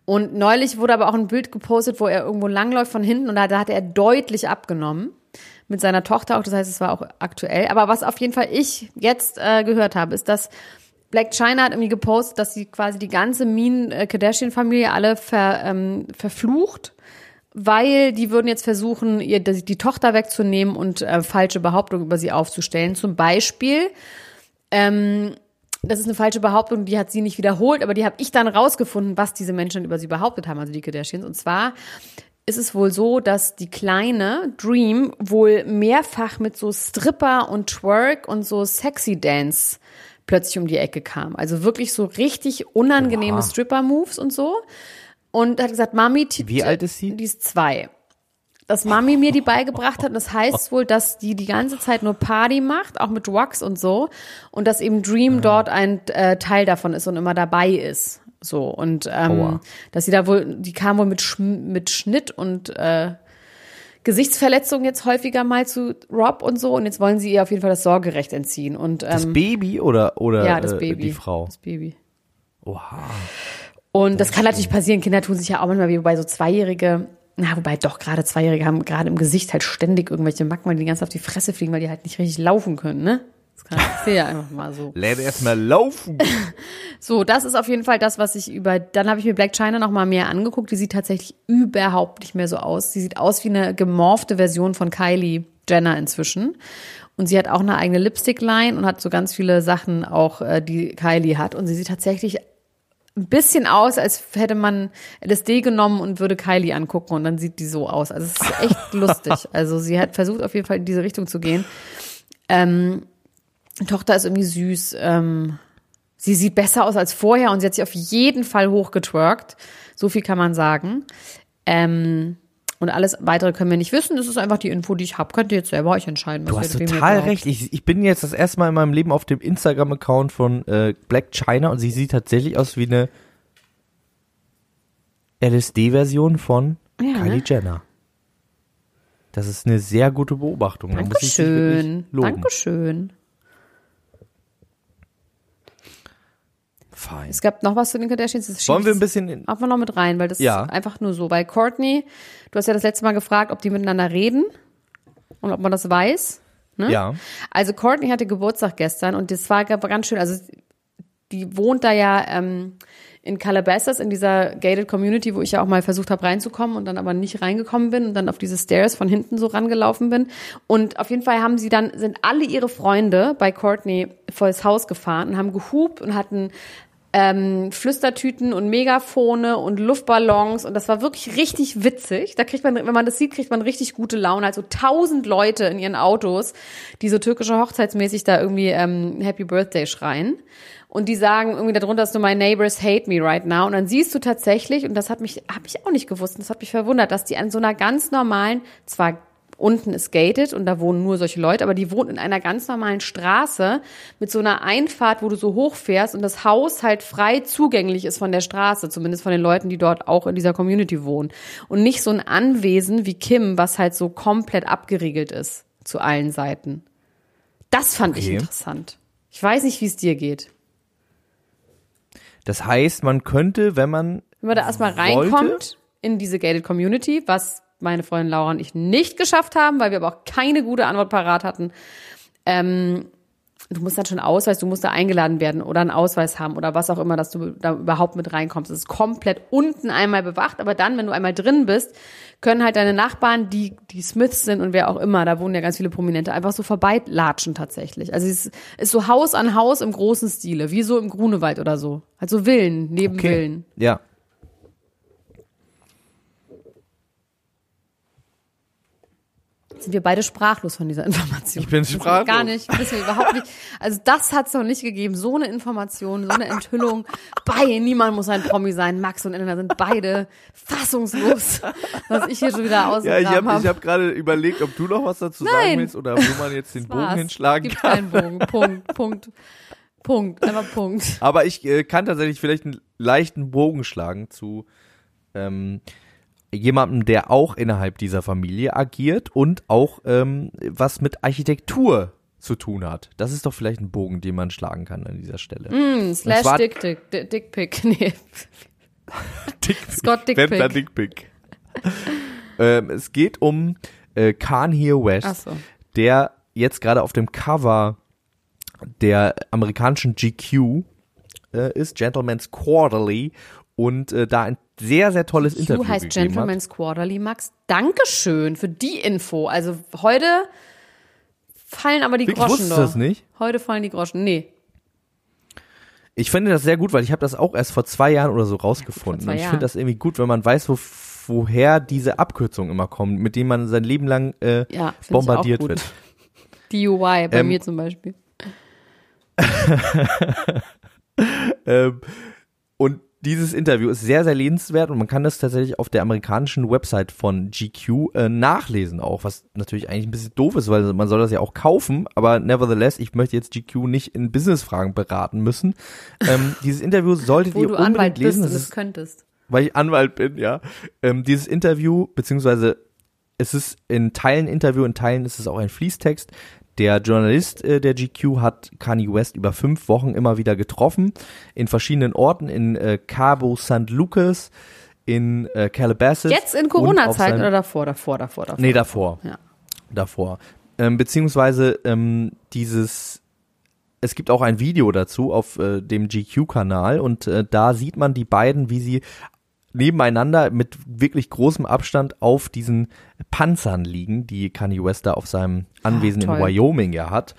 Speaker 1: Und neulich wurde aber auch ein Bild gepostet, wo er irgendwo langläuft von hinten und da, da hat er deutlich abgenommen. Mit seiner Tochter auch, das heißt, es war auch aktuell. Aber was auf jeden Fall ich jetzt äh, gehört habe, ist, dass Black China hat irgendwie gepostet, dass sie quasi die ganze Mean Kardashian-Familie alle ver, ähm, verflucht, weil die würden jetzt versuchen, ihr die, Tochter wegzunehmen und äh, falsche Behauptungen über sie aufzustellen. Zum Beispiel, ähm, das ist eine falsche Behauptung, die hat sie nicht wiederholt, aber die habe ich dann rausgefunden, was diese Menschen über sie behauptet haben, also die Kardashians. Und zwar ist es wohl so, dass die kleine Dream wohl mehrfach mit so Stripper und Twerk und so Sexy Dance plötzlich um die Ecke kam. Also wirklich so richtig unangenehme. Stripper-Moves und so. Und hat gesagt, Mami,
Speaker 3: Wie alt ist sie?
Speaker 1: Die ist zwei. Dass Mami mir die beigebracht hat. Und das heißt wohl, dass die die ganze Zeit nur Party macht, auch mit Wax und so. Und dass eben Dream dort ein äh, Teil davon ist und immer dabei ist. So. Und ähm,
Speaker 3: Aua.
Speaker 1: dass sie da wohl, die kam wohl mit, Schm mit Schnitt und äh, Gesichtsverletzungen jetzt häufiger mal zu Rob und so. Und jetzt wollen sie ihr auf jeden Fall das Sorgerecht entziehen. Und ähm,
Speaker 3: Das Baby oder, oder
Speaker 1: ja, das
Speaker 3: äh,
Speaker 1: Baby.
Speaker 3: die Frau?
Speaker 1: Das Baby.
Speaker 3: Oha.
Speaker 1: Und das, kann natürlich passieren. Kinder tun sich ja auch manchmal wie bei so Zweijährige. Na, wobei doch gerade Zweijährige haben gerade im Gesicht halt ständig irgendwelche Macken, weil die ganz auf die Fresse fliegen, weil die halt nicht richtig laufen können, ne? Das kann ich ja einfach mal so.
Speaker 3: Lern erstmal laufen.
Speaker 1: So, das ist auf jeden Fall das, was ich über. Dann habe ich mir Black China noch mal mehr angeguckt. Die sieht tatsächlich überhaupt nicht mehr so aus. Sie sieht aus wie eine gemorfte Version von Kylie Jenner inzwischen. Und sie hat auch eine eigene Lipstick-Line und hat so ganz viele Sachen auch, äh, die Kylie hat. Und sie sieht tatsächlich ein bisschen aus, als hätte man LSD genommen und würde Kylie angucken und dann sieht die so aus. Also es ist echt lustig. Also sie hat versucht auf jeden Fall in diese Richtung zu gehen. Ähm, Tochter ist irgendwie süß. Ähm, sie sieht besser aus als vorher und sie hat sich auf jeden Fall hochgetwerkt. So viel kann man sagen. Ähm, und alles weitere können wir nicht wissen. Das ist einfach die Info, die ich habe. Könnt ihr jetzt selber euch entscheiden.
Speaker 3: Du
Speaker 1: was
Speaker 3: hast
Speaker 1: wem ihr
Speaker 3: total recht. Ich, ich bin jetzt das erste Mal in meinem Leben auf dem Instagram-Account von äh, Black China und sie sieht tatsächlich aus wie eine LSD-Version von
Speaker 1: Ja,
Speaker 3: Kylie
Speaker 1: ne?
Speaker 3: Jenner. Das ist eine sehr gute Beobachtung. Da
Speaker 1: Dankeschön.
Speaker 3: loben.
Speaker 1: Dankeschön.
Speaker 3: Fein.
Speaker 1: Es gab noch was zu den Kardashians. Das
Speaker 3: Wollen wir ein bisschen in,
Speaker 1: einfach noch mit rein, weil das
Speaker 3: Ja.
Speaker 1: ist einfach nur so. Bei Courtney, du hast ja das letzte Mal gefragt, ob die miteinander reden und ob man das weiß. Ne?
Speaker 3: ja.
Speaker 1: Also Courtney hatte Geburtstag gestern und das war ganz schön. Also die wohnt da ja ähm, in Calabasas in dieser gated Community, wo ich ja auch mal versucht habe reinzukommen und dann aber nicht reingekommen bin und dann auf diese Stairs von hinten so rangelaufen bin. Und auf jeden Fall haben sie dann sind alle ihre Freunde bei Courtney vor das Haus gefahren und haben gehupt und hatten ähm, Flüstertüten und Megafone und Luftballons und das war wirklich richtig witzig. Da kriegt man, wenn man das sieht, kriegt man richtig gute Laune. Also tausend Leute in ihren Autos, die so türkische Hochzeitsmäßig da irgendwie ähm, Happy Birthday schreien. Und die sagen irgendwie darunter, dass du my neighbors hate me right now. Und dann siehst du tatsächlich, und das hat mich, habe ich auch nicht gewusst, und das hat mich verwundert, dass die an so einer ganz normalen, zwar unten ist gated und da wohnen nur solche Leute, aber die wohnen in einer ganz normalen Straße mit so einer Einfahrt, wo du so hochfährst und das Haus halt frei zugänglich ist von der Straße, zumindest von den Leuten, die dort auch in dieser Community wohnen. Und nicht so ein Anwesen wie Kim, was halt so komplett abgeriegelt ist zu allen Seiten. Das fand ich
Speaker 3: Okay.
Speaker 1: interessant. Ich weiß nicht, wie es dir geht.
Speaker 3: Das heißt, man könnte, wenn man
Speaker 1: Wenn man da erstmal reinkommt in diese gated Community, was meine Freundin Laura und ich nicht geschafft haben, weil wir aber auch keine gute Antwort parat hatten. Ähm, du musst dann schon Ausweis, du musst da eingeladen werden oder einen Ausweis haben oder was auch immer, dass du da überhaupt mit reinkommst. Es ist komplett unten einmal bewacht, aber dann, wenn du einmal drin bist, können halt deine Nachbarn, die die Smiths sind und wer auch immer, da wohnen ja ganz viele Prominente, einfach so vorbeilatschen tatsächlich. Also es ist so Haus an Haus im großen Stile, wie so im Grunewald oder so. Also Villen, neben Villen.
Speaker 3: Ja.
Speaker 1: Sind wir beide sprachlos von dieser Information.
Speaker 3: Ich bin sprachlos.
Speaker 1: Gar nicht, wissen wir überhaupt nicht. Also das hat es noch nicht gegeben. So eine Information, so eine Enthüllung. Bei niemand muss ein Promi sein. Max und Elena sind beide fassungslos, was ich hier schon wieder
Speaker 3: Ja,
Speaker 1: ausgegraben
Speaker 3: ich habe ich hab gerade überlegt, ob du noch was dazu sagen
Speaker 1: Nein.
Speaker 3: willst oder wo man jetzt den Bogen hinschlagen
Speaker 1: Gibt
Speaker 3: kann.
Speaker 1: keinen Bogen. Punkt, Punkt, Punkt. Einfach Punkt.
Speaker 3: Aber ich äh, kann tatsächlich vielleicht einen leichten Bogen schlagen zu ähm, jemandem, der auch innerhalb dieser Familie agiert und auch ähm, was mit Architektur zu tun hat. Das ist doch vielleicht ein Bogen, den man schlagen kann an dieser Stelle.
Speaker 1: Hm, slash
Speaker 3: zwar-
Speaker 1: Dick, Dick, Dick, Dickpick. Nee.
Speaker 3: Dick,
Speaker 1: Scott Dickpick.
Speaker 3: Wendler Dickpick. ähm, es geht um äh, Kanye West,
Speaker 1: so.
Speaker 3: der jetzt gerade auf dem Cover der amerikanischen GQ äh, ist, Gentleman's Quarterly, und äh, da ein sehr, sehr tolles Interview
Speaker 1: Du heißt
Speaker 3: gegeben hat.
Speaker 1: Gentleman's Quarterly, Max. Dankeschön für die Info. Also heute fallen aber die
Speaker 3: Ich
Speaker 1: Groschen
Speaker 3: wusste
Speaker 1: doch.
Speaker 3: das nicht.
Speaker 1: Heute fallen die Groschen. Nee.
Speaker 3: Ich finde das sehr gut, weil ich habe das auch erst vor zwei Jahren oder so rausgefunden. und ich finde das irgendwie gut, wenn man weiß, wo, woher diese Abkürzungen immer kommen, mit denen man sein Leben lang äh,
Speaker 1: Ja,
Speaker 3: bombardiert wird.
Speaker 1: DUI, bei
Speaker 3: Ähm,
Speaker 1: mir zum Beispiel.
Speaker 3: Ähm, und dieses Interview ist sehr, sehr lesenswert und man kann das tatsächlich auf der amerikanischen Website von GQ äh, nachlesen auch, was natürlich eigentlich ein bisschen doof ist, weil man soll das ja auch kaufen, aber nevertheless, ich möchte jetzt GQ nicht in Businessfragen beraten müssen. Ähm, dieses Interview solltet
Speaker 1: Wo
Speaker 3: ihr
Speaker 1: du
Speaker 3: unbedingt
Speaker 1: Anwalt bist
Speaker 3: lesen.
Speaker 1: und
Speaker 3: Das
Speaker 1: es
Speaker 3: ist
Speaker 1: könntest.
Speaker 3: weil ich Anwalt bin, ja. Ähm, dieses Interview, beziehungsweise es ist in Teilen Interview, in Teilen ist es auch ein Fließtext. Der Journalist äh, der GQ hat Kanye West über fünf Wochen immer wieder getroffen, in verschiedenen Orten, in äh, Cabo San Lucas, in äh, Calabasas.
Speaker 1: Jetzt in Corona-Zeiten oder davor, davor, davor, davor?
Speaker 3: Nee, davor.
Speaker 1: Ja.
Speaker 3: Davor. Ähm, beziehungsweise ähm, dieses, es gibt auch ein Video dazu auf äh, dem GQ-Kanal und äh, da sieht man die beiden, wie sie nebeneinander mit wirklich großem Abstand auf diesen Panzern liegen, die Kanye West da auf seinem Anwesen in
Speaker 1: toll.
Speaker 3: Wyoming ja hat.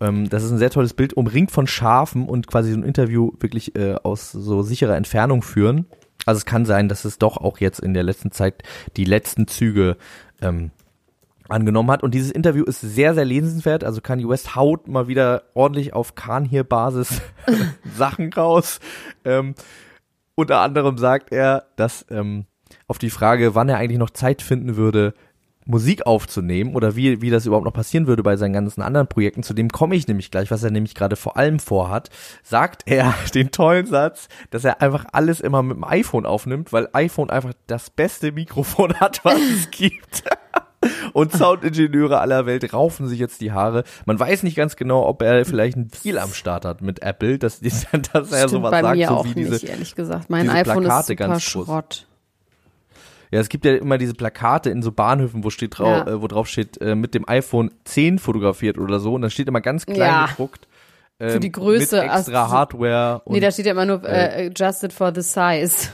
Speaker 3: Ähm, das ist ein sehr tolles Bild, umringt von Schafen und quasi so ein Interview wirklich äh, aus so sicherer Entfernung führen. Also es kann sein, dass es doch auch jetzt in der letzten Zeit die letzten Züge ähm, angenommen hat. Und dieses Interview ist sehr, sehr lesenswert. Also Kanye West haut mal wieder ordentlich auf Kanye-Basis Sachen raus. Ähm, unter anderem sagt er, dass ähm, auf die Frage, wann er eigentlich noch Zeit finden würde, Musik aufzunehmen oder wie, wie das überhaupt noch passieren würde bei seinen ganzen anderen Projekten, zu dem komme ich nämlich gleich, was er nämlich gerade vor allem vorhat, sagt er den tollen Satz, dass er einfach alles immer mit dem iPhone aufnimmt, weil iPhone einfach das beste Mikrofon hat, was es gibt. und Soundingenieure aller Welt raufen sich jetzt die Haare. Man weiß nicht ganz genau, ob er vielleicht einen Deal am Start hat mit Apple, dass, dass er
Speaker 1: Stimmt
Speaker 3: sowas
Speaker 1: bei
Speaker 3: sagt,
Speaker 1: mir
Speaker 3: so
Speaker 1: auch
Speaker 3: wie
Speaker 1: nicht,
Speaker 3: diese.
Speaker 1: ehrlich gesagt. Mein iPhone
Speaker 3: Plakate
Speaker 1: ist super. Schrott.
Speaker 3: Ja, es gibt ja immer diese Plakate in so Bahnhöfen, wo steht drau
Speaker 1: Ja.
Speaker 3: äh, wo drauf steht, äh, mit dem iPhone 10 fotografiert oder so. Und dann steht immer ganz klein
Speaker 1: Ja.
Speaker 3: gedruckt. Ähm,
Speaker 1: die Größe,
Speaker 3: Mit extra
Speaker 1: also-
Speaker 3: Hardware.
Speaker 1: Nee, da steht ja immer nur äh, adjusted for the size.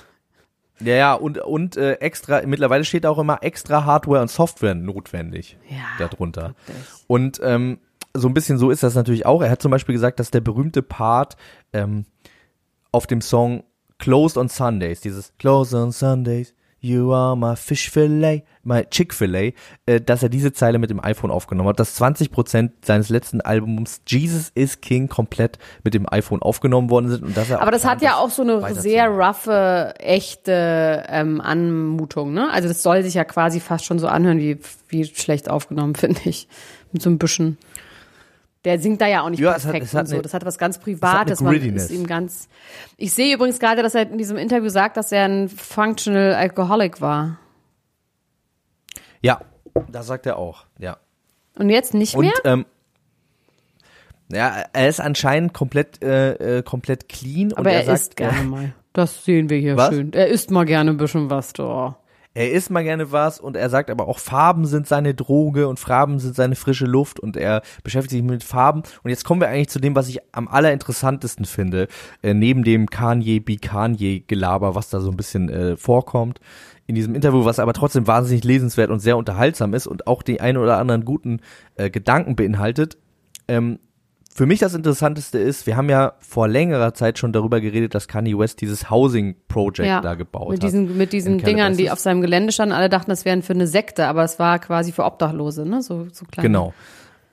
Speaker 3: Ja, ja, und, und äh, extra, mittlerweile steht auch immer extra Hardware und Software notwendig
Speaker 1: Ja.
Speaker 3: darunter. Und ähm, so ein bisschen so ist das natürlich auch. Er hat zum Beispiel gesagt, dass der berühmte Part ähm, auf dem Song Closed on Sundays, dieses Closed on Sundays, you are my fish fillet, my Chick-fil-A, äh, dass er diese Zeile mit dem iPhone aufgenommen hat, dass 20% seines letzten Albums Jesus is King komplett mit dem iPhone aufgenommen worden sind und dass er
Speaker 1: Aber das hat ja auch so eine sehr roughe, echte ähm, Anmutung, ne? Also das soll sich ja quasi fast schon so anhören, wie, wie schlecht aufgenommen, finde ich. Mit so ein bisschen. Der singt da ja auch nicht
Speaker 3: Ja, es hat-
Speaker 1: perfekt
Speaker 3: es hat
Speaker 1: und so.
Speaker 3: eine-
Speaker 1: Das hat was ganz Privates. Man ist ihm ganz. Ich sehe übrigens gerade, dass er in diesem Interview sagt, dass er ein Functional Alcoholic war.
Speaker 3: Ja, das sagt er auch, ja.
Speaker 1: Und jetzt nicht
Speaker 3: Und
Speaker 1: mehr?
Speaker 3: ähm, ja, er ist anscheinend komplett äh, äh, komplett clean
Speaker 1: Aber
Speaker 3: und er,
Speaker 1: er,
Speaker 3: sagt,
Speaker 1: isst gerne mal. Das sehen wir hier
Speaker 3: Was?
Speaker 1: schön. Er isst mal gerne ein bisschen was da.
Speaker 3: Er isst mal gerne was und er sagt aber auch Farben sind seine Droge und Farben sind seine frische Luft und er beschäftigt sich mit Farben und jetzt kommen wir eigentlich zu dem, was ich am allerinteressantesten finde, äh, neben dem Kanye be Kanye Gelaber, was da so ein bisschen äh, vorkommt in diesem Interview, was aber trotzdem wahnsinnig lesenswert und sehr unterhaltsam ist und auch die ein oder anderen guten äh, Gedanken beinhaltet. Ähm, für mich das Interessanteste ist, wir haben ja vor längerer Zeit schon darüber geredet, dass Kanye West dieses Housing Project
Speaker 1: Ja,
Speaker 3: da gebaut
Speaker 1: mit
Speaker 3: hat.
Speaker 1: diesen, mit diesen
Speaker 3: in
Speaker 1: Dingern, die auf seinem Gelände standen. Alle dachten, das wären für eine Sekte, aber es war quasi für Obdachlose, ne? So, so klein.
Speaker 3: Genau.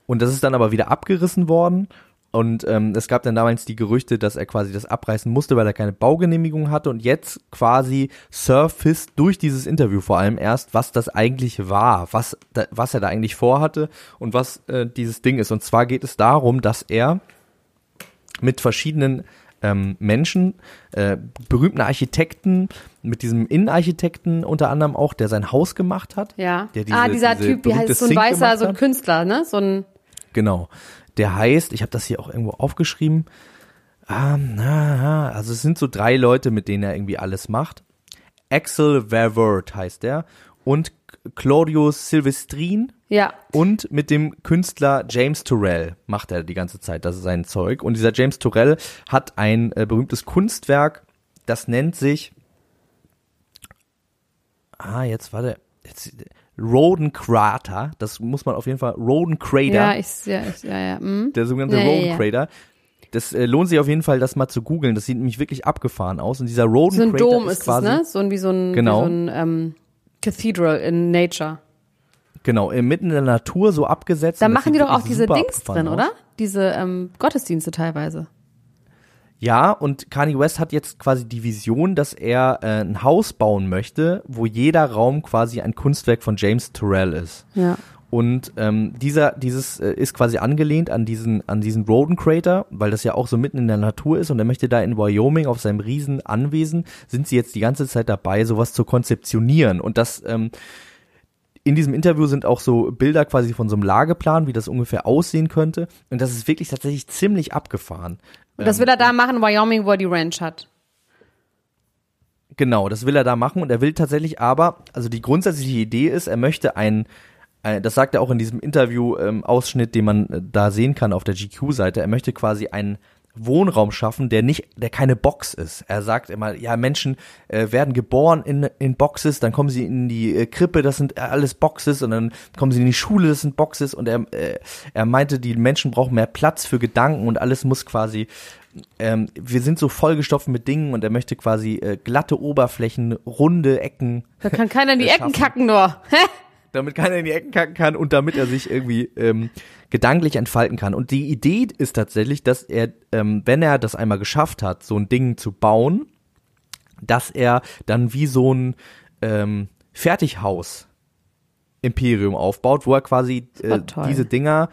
Speaker 3: Und das ist dann aber wieder abgerissen worden. Und ähm, es gab dann damals die Gerüchte, dass er quasi das abreißen musste, weil er keine Baugenehmigung hatte. Und jetzt quasi surfaced durch dieses Interview vor allem erst, was das eigentlich war, was, da, was er da eigentlich vorhatte und was äh, dieses Ding ist. Und zwar geht es darum, dass er mit verschiedenen ähm, Menschen, äh, berühmten Architekten, mit diesem Innenarchitekten unter anderem auch, der sein Haus gemacht hat.
Speaker 1: Ja.
Speaker 3: Der diese-
Speaker 1: ah, dieser
Speaker 3: diese
Speaker 1: Typ, wie heißt so ein weißer, so ein. Künstler, ne? So ein,
Speaker 3: Genau. Der heißt, ich habe das hier auch irgendwo aufgeschrieben. Ah, na, also es sind so drei Leute, mit denen er irgendwie alles macht. Axel Verwert heißt der und Claudio Silvestrin
Speaker 1: ja.
Speaker 3: und mit dem Künstler James Turrell macht er die ganze Zeit, das ist sein Zeug. Und dieser James Turrell hat ein äh, berühmtes Kunstwerk, das nennt sich, ah, jetzt warte, jetzt, Roden Crater, das muss man auf jeden Fall, Roden Crater
Speaker 1: Ja, ich, ja, ich, ja, ja. Hm.
Speaker 3: der sogenannte
Speaker 1: Ja,
Speaker 3: Roden
Speaker 1: ja.
Speaker 3: Crater. Das äh, lohnt sich auf jeden Fall, das mal zu googeln. Das sieht nämlich wirklich abgefahren aus. Und dieser Roden
Speaker 1: So ein
Speaker 3: Crater
Speaker 1: Dom
Speaker 3: ist
Speaker 1: ist es,
Speaker 3: quasi,
Speaker 1: ne? So ein, wie so ein,
Speaker 3: Genau.
Speaker 1: so ein ähm, Cathedral in Nature.
Speaker 3: genau, mitten in der Natur so abgesetzt.
Speaker 1: Da machen die doch auch diese Dings drin,
Speaker 3: aus.
Speaker 1: oder? Diese ähm, Gottesdienste teilweise.
Speaker 3: Ja, und Kanye West hat jetzt quasi die Vision, dass er äh, ein Haus bauen möchte, wo jeder Raum quasi ein Kunstwerk von James Turrell ist.
Speaker 1: Ja.
Speaker 3: Und ähm, dieser, dieses äh, ist quasi angelehnt an diesen, an diesen Roden Crater, weil das ja auch so mitten in der Natur ist und er möchte da in Wyoming auf seinem riesen Anwesen, sind sie jetzt die ganze Zeit dabei, sowas zu konzeptionieren. Und das, ähm, in diesem Interview sind auch so Bilder quasi von so einem Lageplan, wie das ungefähr aussehen könnte. Und das ist wirklich tatsächlich ziemlich abgefahren.
Speaker 1: Und das will er da machen, in Wyoming, wo er die Ranch hat.
Speaker 3: Genau, das will er da machen und er will tatsächlich aber, also die grundsätzliche Idee ist, er möchte ein, ein das sagt er auch in diesem Interview-Ausschnitt, den man äh, da sehen kann auf der GQ-Seite, er möchte quasi einen Wohnraum schaffen, der nicht, der keine Box ist. Er sagt immer, ja, Menschen äh, werden geboren in, in Boxes, dann kommen sie in die äh, Krippe, das sind alles Boxes und dann kommen sie in die Schule, das sind Boxes und er, äh, er meinte, die Menschen brauchen mehr Platz für Gedanken und alles muss quasi ähm, wir sind so vollgestopft mit Dingen und er möchte quasi äh, glatte Oberflächen, runde Ecken,
Speaker 1: Da kann keiner in die Ecken kacken nur.
Speaker 3: Damit keiner in die Ecken kacken kann und damit er sich irgendwie ähm, gedanklich entfalten kann. Und die Idee ist tatsächlich, dass er, ähm, wenn er das einmal geschafft hat, so ein Ding zu bauen, dass er dann wie so ein ähm, Fertighaus Imperium aufbaut, wo er quasi äh, diese Dinger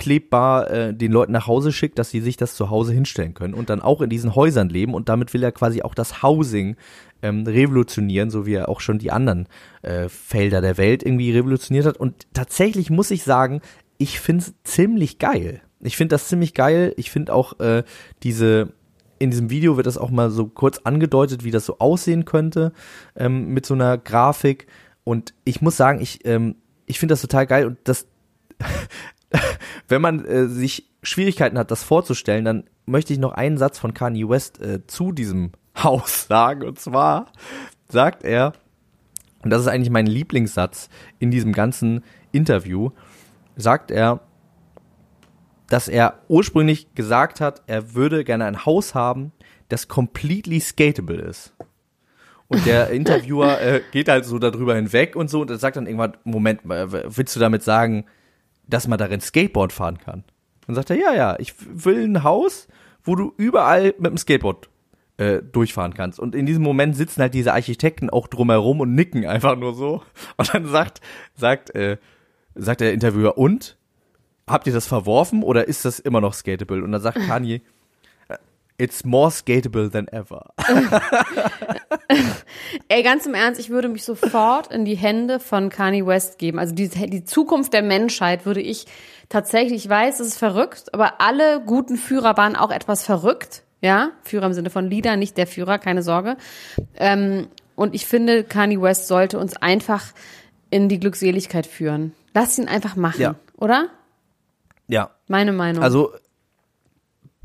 Speaker 3: aufklebbar äh, den Leuten nach Hause schickt, dass sie sich das zu Hause hinstellen können und dann auch in diesen Häusern leben und damit will er quasi auch das Housing ähm, revolutionieren, so wie er auch schon die anderen äh, Felder der Welt irgendwie revolutioniert hat. Und tatsächlich muss ich sagen, ich finde es ziemlich geil. Ich finde das ziemlich geil. Ich finde auch äh, diese in diesem Video wird das auch mal so kurz angedeutet, wie das so aussehen könnte ähm, mit so einer Grafik. Und ich muss sagen, ich ähm, ich finde das total geil und das wenn man äh, sich Schwierigkeiten hat, das vorzustellen, dann möchte ich noch einen Satz von Kanye West äh, zu diesem Haus sagen. Und zwar sagt er, und das ist eigentlich mein Lieblingssatz in diesem ganzen Interview, sagt er, dass er ursprünglich gesagt hat, er würde gerne ein Haus haben, das completely skatable ist. Und der Interviewer äh, geht halt so darüber hinweg und so und sagt dann irgendwann, Moment, äh, willst du damit sagen, dass man darin Skateboard fahren kann? Dann sagt er, ja, ja, ich will ein Haus, wo du überall mit dem Skateboard äh, durchfahren kannst. Und in diesem Moment sitzen halt diese Architekten auch drumherum und nicken einfach nur so. Und dann sagt, sagt, äh, sagt der Interviewer, und? Habt ihr das verworfen oder ist das immer noch skatable? Und dann sagt Kanye, It's more skatable than ever.
Speaker 1: Ey, ganz im Ernst, ich würde mich sofort in die Hände von Kanye West geben. Also die, die Zukunft der Menschheit würde ich tatsächlich, ich weiß, es ist verrückt, aber alle guten Führer waren auch etwas verrückt. Ja, Führer im Sinne von Leader, nicht der Führer, keine Sorge. Ähm, und ich finde, Kanye West sollte uns einfach in die Glückseligkeit führen. Lass ihn einfach machen,
Speaker 3: Ja.
Speaker 1: oder?
Speaker 3: Ja.
Speaker 1: Meine Meinung.
Speaker 3: Also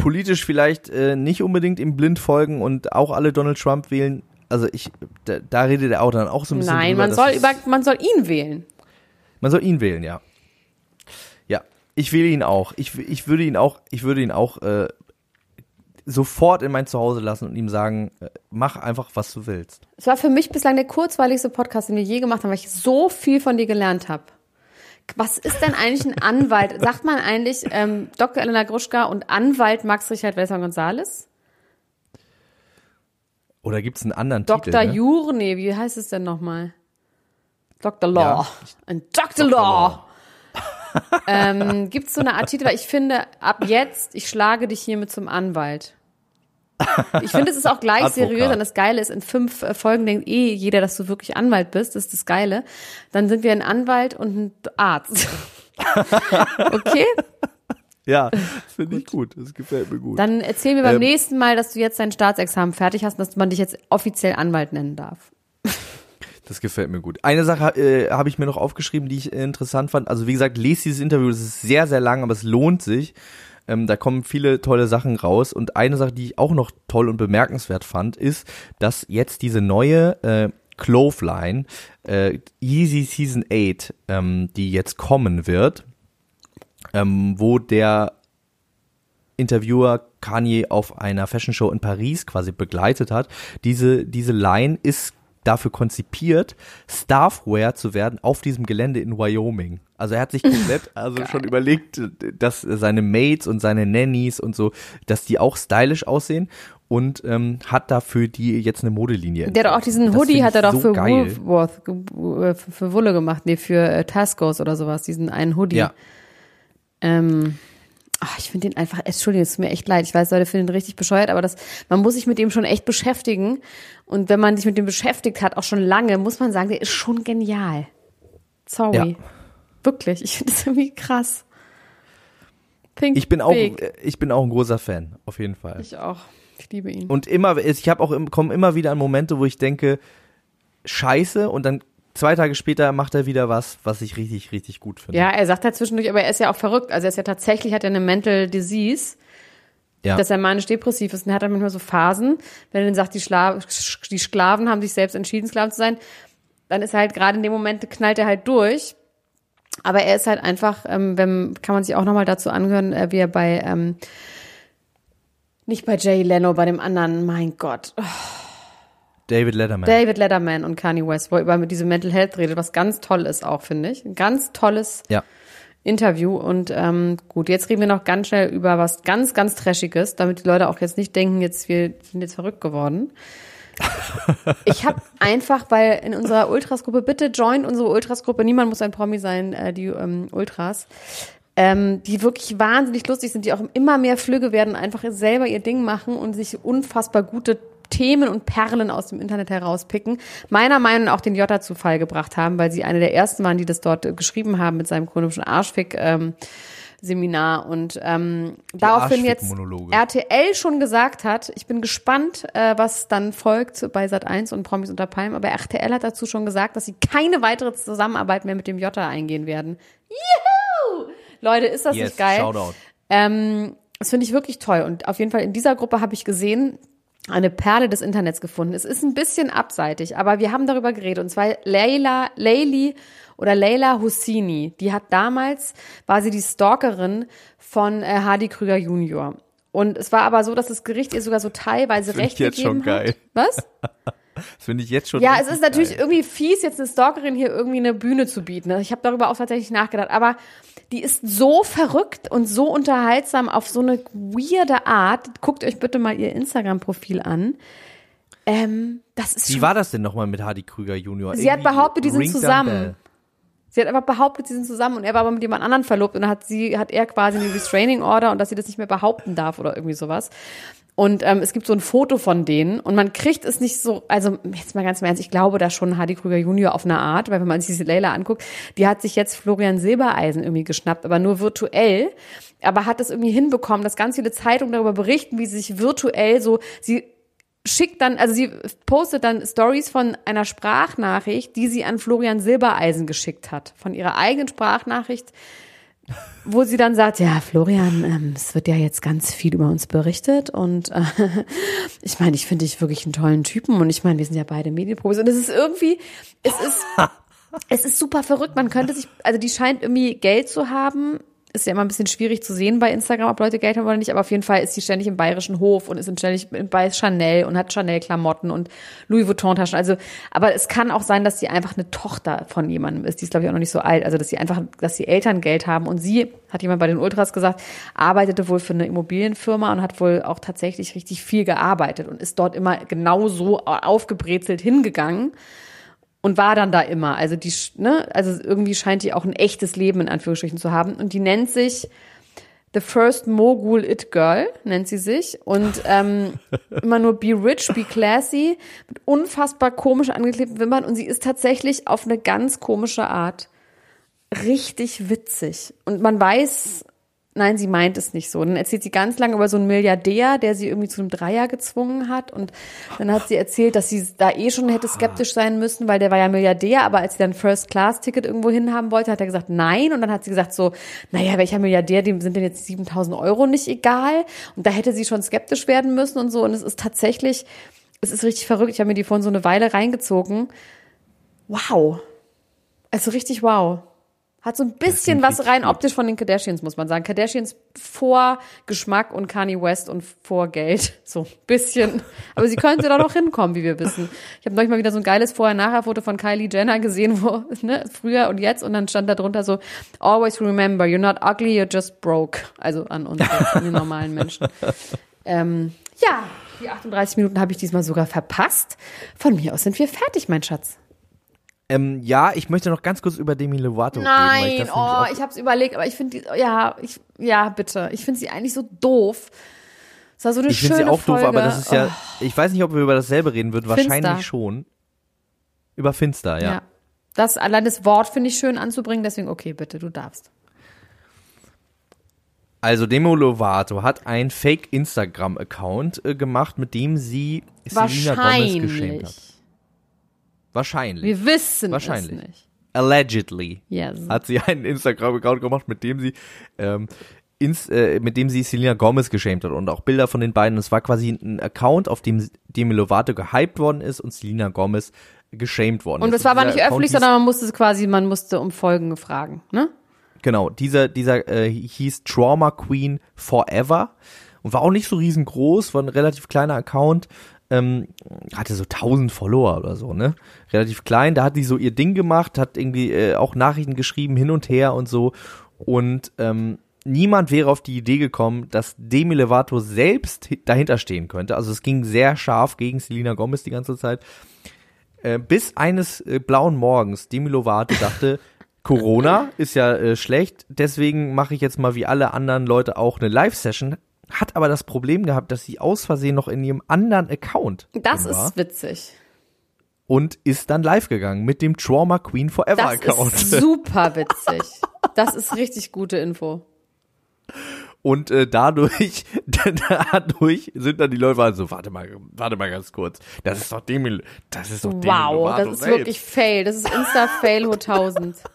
Speaker 3: politisch vielleicht äh, nicht unbedingt im Blind folgen und auch alle Donald Trump wählen. Also ich, da, da redet er auch dann auch so ein bisschen
Speaker 1: Nein,
Speaker 3: drüber,
Speaker 1: man soll über, man soll ihn wählen.
Speaker 3: Man soll ihn wählen, ja. Ja, ich wähle ihn auch. Ich, ich würde ihn auch, ich würde ihn auch äh, sofort in mein Zuhause lassen und ihm sagen, äh, mach einfach, was du willst.
Speaker 1: Es war für mich bislang der kurzweiligste Podcast, den wir je gemacht haben, weil ich so viel von dir gelernt habe. Was ist denn eigentlich ein Anwalt? Sagt man eigentlich ähm, Dr. Elena Gruschka und Anwalt Max Richard Wessner Gonzales?
Speaker 3: Oder gibt's einen anderen
Speaker 1: Dr.
Speaker 3: Titel? Ne?
Speaker 1: Jure, nee, wie heißt es denn nochmal? Dr. Law.
Speaker 3: Ja.
Speaker 1: Ein Dr. Law. ähm, Gibt es so eine Art Titel? Weil ich finde, ab jetzt, ich schlage dich hiermit zum Anwalt. Ich finde, es ist auch gleich seriös und das Geile ist, in fünf äh, Folgen denkt eh jeder, dass du wirklich Anwalt bist. Das ist das Geile. Dann sind wir ein Anwalt und ein Arzt. okay?
Speaker 3: Ja, das finde ich gut. Das gefällt mir gut.
Speaker 1: Dann erzähl mir beim
Speaker 3: Ähm.
Speaker 1: nächsten Mal, dass du jetzt dein Staatsexamen fertig hast und dass man dich jetzt offiziell Anwalt nennen darf.
Speaker 3: Das gefällt mir gut. Eine Sache äh, habe ich mir noch aufgeschrieben, die ich äh, interessant fand. Also wie gesagt, lest dieses Interview, das ist sehr, sehr lang, aber es lohnt sich. Ähm, da kommen viele tolle Sachen raus. Und eine Sache, die ich auch noch toll und bemerkenswert fand, ist, dass jetzt diese neue äh, Clothesline, äh, Yeezy Season 8, ähm, die jetzt kommen wird, ähm, wo der Interviewer Kanye auf einer Fashion Show in Paris quasi begleitet hat. Diese, diese Line ist dafür konzipiert, Staffwear zu werden auf diesem Gelände in Wyoming. Also er hat sich komplett also schon überlegt, dass seine Mates und seine Nannies und so, dass die auch stylisch aussehen und ähm, hat dafür die jetzt eine Modelinie.
Speaker 1: Der hat auch diesen
Speaker 3: Das
Speaker 1: Hoodie hat er doch
Speaker 3: so
Speaker 1: für
Speaker 3: geil.
Speaker 1: Woolworth, äh, für, Wulle gemacht, nee, für äh, Tascos oder sowas, diesen einen Hoodie.
Speaker 3: Ja.
Speaker 1: Ähm, ach, ich finde den einfach, Entschuldigung, es tut mir echt leid. Ich weiß, Leute finden den richtig bescheuert, aber das, man muss sich mit dem schon echt beschäftigen. Und wenn man sich mit dem beschäftigt hat, auch schon lange, muss man sagen, der ist schon genial. Sorry.
Speaker 3: Ja.
Speaker 1: Wirklich, ich finde das irgendwie krass. Pink
Speaker 3: Ich bin auch,
Speaker 1: Big.
Speaker 3: äh, ich bin auch ein großer Fan, auf jeden Fall.
Speaker 1: Ich auch. Ich liebe ihn.
Speaker 3: Und immer, ich habe auch, kommen immer wieder an Momente, wo ich denke, scheiße, und dann zwei Tage später macht er wieder was, was ich richtig, richtig gut finde.
Speaker 1: Ja, er sagt halt zwischendurch, aber er ist ja auch verrückt. Also er ist ja tatsächlich, hat er eine Mental Disease,
Speaker 3: ja.
Speaker 1: dass er manisch-depressiv ist. Und er hat dann manchmal so Phasen, wenn er dann sagt, die, Schla die Sklaven haben sich selbst entschieden, Sklaven zu sein, dann ist er halt gerade in dem Moment, knallt er halt durch. Aber er ist halt einfach, ähm, wenn, kann man sich auch nochmal dazu angehören, äh, wie er bei, ähm, nicht bei Jay Leno, bei dem anderen, mein Gott, oh,
Speaker 3: David Letterman.
Speaker 1: David Letterman und Kanye West, wo er über diese Mental Health redet, was ganz toll ist auch, finde ich. Ein ganz tolles
Speaker 3: ja.
Speaker 1: Interview. Und ähm, gut, jetzt reden wir noch ganz schnell über was ganz, ganz Trashiges, damit die Leute auch jetzt nicht denken, jetzt wir sind jetzt verrückt geworden. Ich habe einfach, weil in unserer Ultras-Gruppe, bitte join unsere Ultras-Gruppe, niemand muss ein Promi sein, äh, die ähm, Ultras. ähm, die wirklich wahnsinnig lustig sind, die auch immer mehr Flügge werden, einfach selber ihr Ding machen und sich unfassbar gute Themen und Perlen aus dem Internet herauspicken. Meiner Meinung nach auch den Jota zu Fall gebracht haben, weil sie eine der ersten waren, die das dort äh, geschrieben haben mit seinem chronischen Arschfick. Ähm, Seminar und ähm, daraufhin jetzt. RTL schon gesagt hat, ich bin gespannt, äh, was dann folgt bei Sat 1 und Promis unter Palmen, aber RTL hat dazu schon gesagt, dass sie keine weitere Zusammenarbeit mehr mit dem Jota eingehen werden. Juhu! Leute, ist das
Speaker 3: Yes,
Speaker 1: nicht geil?
Speaker 3: Shoutout.
Speaker 1: Ähm, das finde ich wirklich toll. Und auf jeden Fall in dieser Gruppe habe ich gesehen, eine Perle des Internets gefunden. Es ist ein bisschen abseitig, aber wir haben darüber geredet. Und zwar Leila, Leili oder Leila Husseini. Die hat damals, war sie die Stalkerin von äh, Hardy Krüger Junior. Und es war aber so, dass das Gericht ihr sogar so teilweise Recht
Speaker 3: jetzt schon
Speaker 1: gegeben hat.
Speaker 3: geil.
Speaker 1: Was?
Speaker 3: Das finde ich jetzt schon.
Speaker 1: Ja, es ist natürlich
Speaker 3: geil.
Speaker 1: irgendwie fies, jetzt eine Stalkerin hier irgendwie eine Bühne zu bieten. Ich habe darüber auch tatsächlich nachgedacht. Aber die ist so verrückt und so unterhaltsam auf so eine weirde Art. Guckt euch bitte mal ihr Instagram-Profil an. Ähm, das ist
Speaker 3: Wie war das denn nochmal mit Hardy Krüger Junior?
Speaker 1: Sie hat
Speaker 3: Irgendwie
Speaker 1: behauptet, die sind zusammen. Sie hat einfach behauptet, sie sind zusammen und er war aber mit jemand anderen verlobt und dann hat sie, hat er quasi eine Restraining Order und dass sie das nicht mehr behaupten darf oder irgendwie sowas. Und ähm, es gibt so ein Foto von denen und man kriegt es nicht so, also jetzt mal ganz im Ernst, ich glaube da schon Hardy Krüger Junior auf eine Art, weil wenn man sich diese Leila anguckt, die hat sich jetzt Florian Silbereisen irgendwie geschnappt, aber nur virtuell, aber hat es irgendwie hinbekommen, dass ganz viele Zeitungen darüber berichten, wie sie sich virtuell so, sie schickt dann, also sie postet dann Stories von einer Sprachnachricht, die sie an Florian Silbereisen geschickt hat, von ihrer eigenen Sprachnachricht, wo sie dann sagt, ja, Florian, ähm, es wird ja jetzt ganz viel über uns berichtet und äh, ich meine, ich finde dich wirklich einen tollen Typen und ich meine, wir sind ja beide Medienprofis und es ist irgendwie, es ist, es ist super verrückt. Man könnte sich, also die scheint irgendwie Geld zu haben. Ist ja immer ein bisschen schwierig zu sehen bei Instagram, ob Leute Geld haben oder nicht, aber auf jeden Fall ist sie ständig im bayerischen Hof und ist ständig bei Chanel und hat Chanel-Klamotten und Louis Vuitton-Taschen. Also, aber es kann auch sein, dass sie einfach eine Tochter von jemandem ist. Die ist, glaube ich, auch noch nicht so alt. Also, dass sie einfach, dass die Eltern Geld haben und sie, hat jemand bei den Ultras gesagt, arbeitete wohl für eine Immobilienfirma und hat wohl auch tatsächlich richtig viel gearbeitet und ist dort immer genauso aufgebrezelt hingegangen und war dann da immer. Also die, ne, also irgendwie scheint die auch ein echtes Leben in Anführungsstrichen zu haben. Und die nennt sich The First Mogul It Girl, nennt sie sich. Und ähm, immer nur be rich, be classy, mit unfassbar komisch angeklebten Wimpern. Und sie ist tatsächlich auf eine ganz komische Art richtig witzig. Und man weiß, nein, sie meint es nicht so. Dann erzählt sie ganz lange über so einen Milliardär, der sie irgendwie zu einem Dreier gezwungen hat. Und dann hat sie erzählt, dass sie da eh schon hätte skeptisch sein müssen, weil der war ja Milliardär. Aber als sie dann First-Class-Ticket irgendwo hinhaben wollte, hat er gesagt, nein. Und dann hat sie gesagt so, naja, welcher Milliardär, dem sind denn jetzt 7000 Euro nicht egal? Und da hätte sie schon skeptisch werden müssen und so. Und es ist tatsächlich, es ist richtig verrückt. Ich habe mir die vorhin so eine Weile reingezogen. Wow. Also richtig wow. Hat so ein bisschen was rein optisch von den Kardashians, muss man sagen. Kardashians vor Geschmack und Kanye West und vor Geld. So ein bisschen. Aber sie könnte da noch hinkommen, wie wir wissen. Ich habe neulich mal wieder so ein geiles Vorher-Nachher-Foto von Kylie Jenner gesehen, wo, ne, früher und jetzt. Und dann stand da drunter so, always remember, you're not ugly, you're just broke. Also an uns, an die normalen Menschen. Ähm, ja, die 38 Minuten habe ich diesmal sogar verpasst. Von mir aus sind wir fertig, mein Schatz.
Speaker 3: Ähm, ja, ich möchte noch ganz kurz über Demi Lovato reden. weil
Speaker 1: Nein, oh, ich habe es überlegt, aber ich finde die, ja, ich, ja, bitte. Ich finde sie eigentlich so doof. Es war so eine
Speaker 3: Ich finde
Speaker 1: schöne
Speaker 3: sie auch
Speaker 1: Folge.
Speaker 3: doof, aber das ist ja,
Speaker 1: Oh,
Speaker 3: ich weiß nicht, ob wir über dasselbe reden würden,
Speaker 1: Finster.
Speaker 3: wahrscheinlich schon. Über Finster, ja.
Speaker 1: ja. Das allein das Wort finde ich schön anzubringen, deswegen okay, bitte, du darfst.
Speaker 3: Also Demi Lovato hat ein Fake Instagram Account äh, gemacht, mit dem sie Selena Gomez geschämt hat.
Speaker 1: Wahrscheinlich. Wir wissen
Speaker 3: Wahrscheinlich.
Speaker 1: es nicht.
Speaker 3: Allegedly
Speaker 1: Yes.
Speaker 3: hat sie einen Instagram Account gemacht, mit dem sie ähm, ins, äh, mit dem sie Selena Gomez geschämt hat und auch Bilder von den beiden. Es war quasi ein Account, auf dem Demi Lovato gehypt worden ist und Selena Gomez geschämt worden
Speaker 1: Und
Speaker 3: ist.
Speaker 1: das war aber nicht
Speaker 3: Account
Speaker 1: öffentlich, sondern man musste es quasi, man musste um Folgen fragen, ne?
Speaker 3: Genau, dieser, dieser äh, hieß Trauma Queen Forever und war auch nicht so riesengroß, war ein relativ kleiner Account, ähm, hatte so 1000 Follower oder so, ne? Relativ klein, da hat die so ihr Ding gemacht, hat irgendwie äh, auch Nachrichten geschrieben, hin und her und so und ähm, niemand wäre auf die Idee gekommen, dass Demi Lovato selbst hi- dahinter stehen könnte. Also es ging sehr scharf gegen Selena Gomez die ganze Zeit. Äh, bis eines äh, blauen Morgens Demi Lovato dachte, Corona ist ja äh, schlecht, deswegen mache ich jetzt mal wie alle anderen Leute auch eine Live-Session. Hat aber das Problem gehabt, dass sie aus Versehen noch in ihrem anderen Account
Speaker 1: Das ist witzig.
Speaker 3: und ist dann live gegangen mit dem Trauma Queen Forever
Speaker 1: Das
Speaker 3: Account.
Speaker 1: ist super witzig. Das ist richtig gute Info.
Speaker 3: Und äh, dadurch, dadurch sind dann die Leute waren so, warte mal, warte mal ganz kurz. Das ist doch Demi, das ist doch Demi
Speaker 1: Wow,
Speaker 3: Lovato
Speaker 1: das ist
Speaker 3: selbst.
Speaker 1: wirklich Fail. Das ist Insta-Fail hoch 1000.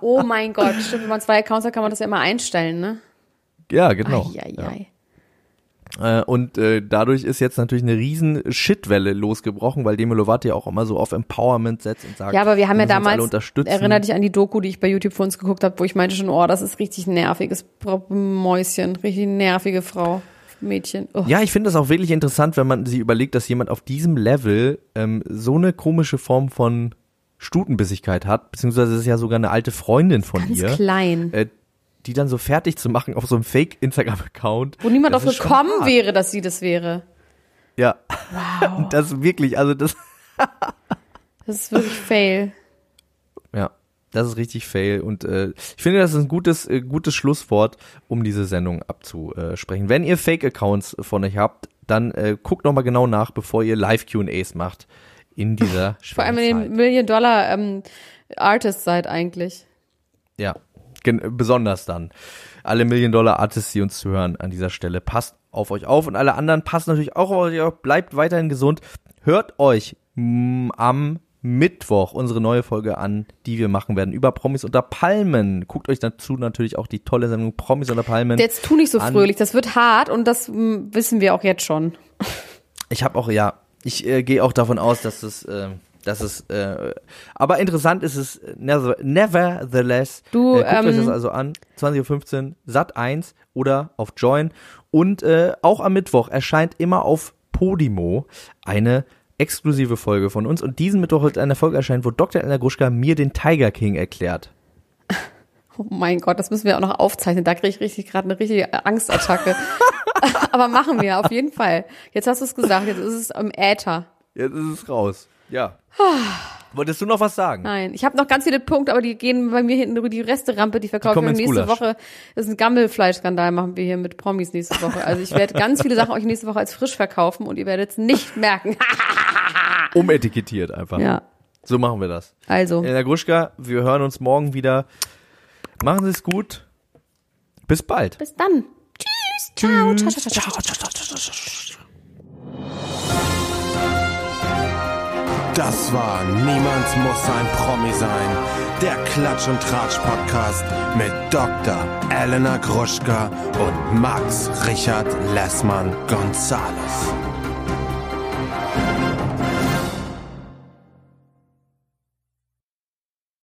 Speaker 1: Oh mein Gott, stimmt, wenn man zwei Accounts hat, kann man das ja immer einstellen, ne?
Speaker 3: Ja, genau.
Speaker 1: Eieiei.
Speaker 3: Äh, und äh, dadurch ist jetzt natürlich eine riesen Shitwelle losgebrochen, weil Demi Lovato ja auch immer so auf Empowerment setzt und sagt,
Speaker 1: Ja, aber wir haben ja damals,
Speaker 3: unterstützen.
Speaker 1: erinner dich an die Doku, die ich bei YouTube für uns geguckt habe, wo ich meinte schon, oh, das ist richtig nerviges Mäuschen, richtig nervige Frau, Mädchen. Oh.
Speaker 3: Ja, ich finde das auch wirklich interessant, wenn man sich überlegt, dass jemand auf diesem Level ähm, so eine komische Form von Stutenbissigkeit hat, beziehungsweise es ist ja sogar eine alte Freundin von
Speaker 1: Ganz
Speaker 3: ihr,
Speaker 1: klein.
Speaker 3: äh, die dann so fertig zu machen auf so einem Fake-Instagram-Account.
Speaker 1: Wo niemand
Speaker 3: schon
Speaker 1: gekommen
Speaker 3: hart.
Speaker 1: wäre, dass sie das wäre.
Speaker 3: Ja. Wow. Das ist wirklich, also das,
Speaker 1: Das ist wirklich Fail.
Speaker 3: ja, das ist richtig fail und äh, ich finde, das ist ein gutes, äh, gutes Schlusswort, um diese Sendung abzusprechen. Wenn ihr Fake-Accounts von euch habt, dann äh, guckt nochmal genau nach, bevor ihr Live-Q&As macht in dieser
Speaker 1: Vor allem, wenn
Speaker 3: schweren
Speaker 1: ihr
Speaker 3: Zeit.
Speaker 1: Million-Dollar ähm, Artist seid eigentlich.
Speaker 3: Ja, besonders dann. Alle Million-Dollar-Artists, die uns zuhören an dieser Stelle, passt auf euch auf und alle anderen passt natürlich auch auf euch auf, bleibt weiterhin gesund. Hört euch am Mittwoch unsere neue Folge an, die wir machen werden über Promis unter Palmen. Guckt euch dazu natürlich auch die tolle Sendung Promis unter Palmen.
Speaker 1: Jetzt tu nicht so
Speaker 3: An-
Speaker 1: fröhlich, das wird hart und das wissen wir auch jetzt schon.
Speaker 3: Ich habe auch, ja, ich äh, gehe auch davon aus, dass es, äh, dass es, äh, aber interessant ist es never, nevertheless.
Speaker 1: Du,
Speaker 3: äh, guckt euch
Speaker 1: ähm,
Speaker 3: das also an, 20.15 Uhr, Sat 1 oder auf Join. Und äh, auch am Mittwoch erscheint immer auf Podimo eine exklusive Folge von uns. Und diesen Mittwoch wird eine Folge erscheinen, wo Dr. Elena Gruschka mir den Tiger King erklärt.
Speaker 1: Oh mein Gott, das müssen wir auch noch aufzeichnen. Da kriege ich richtig gerade eine richtige Angstattacke. Aber machen wir, auf jeden Fall. Jetzt hast du es gesagt, jetzt ist es im Äther.
Speaker 3: Jetzt ist es raus. Ja. Wolltest du noch was sagen?
Speaker 1: Nein, ich habe noch ganz viele Punkte, aber die gehen bei mir hinten über die Resterampe, die verkaufen wir nächste
Speaker 3: Gulasch.
Speaker 1: Woche. Das ist ein Gammelfleischskandal, machen wir hier mit Promis nächste Woche. Also ich werde ganz viele Sachen euch nächste Woche als frisch verkaufen und ihr werdet es nicht merken.
Speaker 3: Umetikettiert einfach.
Speaker 1: ja,
Speaker 3: So machen wir das.
Speaker 1: also.
Speaker 3: Elena Gruschka, wir hören uns morgen wieder. Machen Sie es gut. Bis bald.
Speaker 1: Bis dann. Tschüss. Ciao. Ciao, ciao, ciao, ciao.
Speaker 2: Das war Niemand muss ein Promi sein. Der Klatsch und Tratsch Podcast mit Dr. Elena Gruschka und Max Richard Lessmann Gonzales.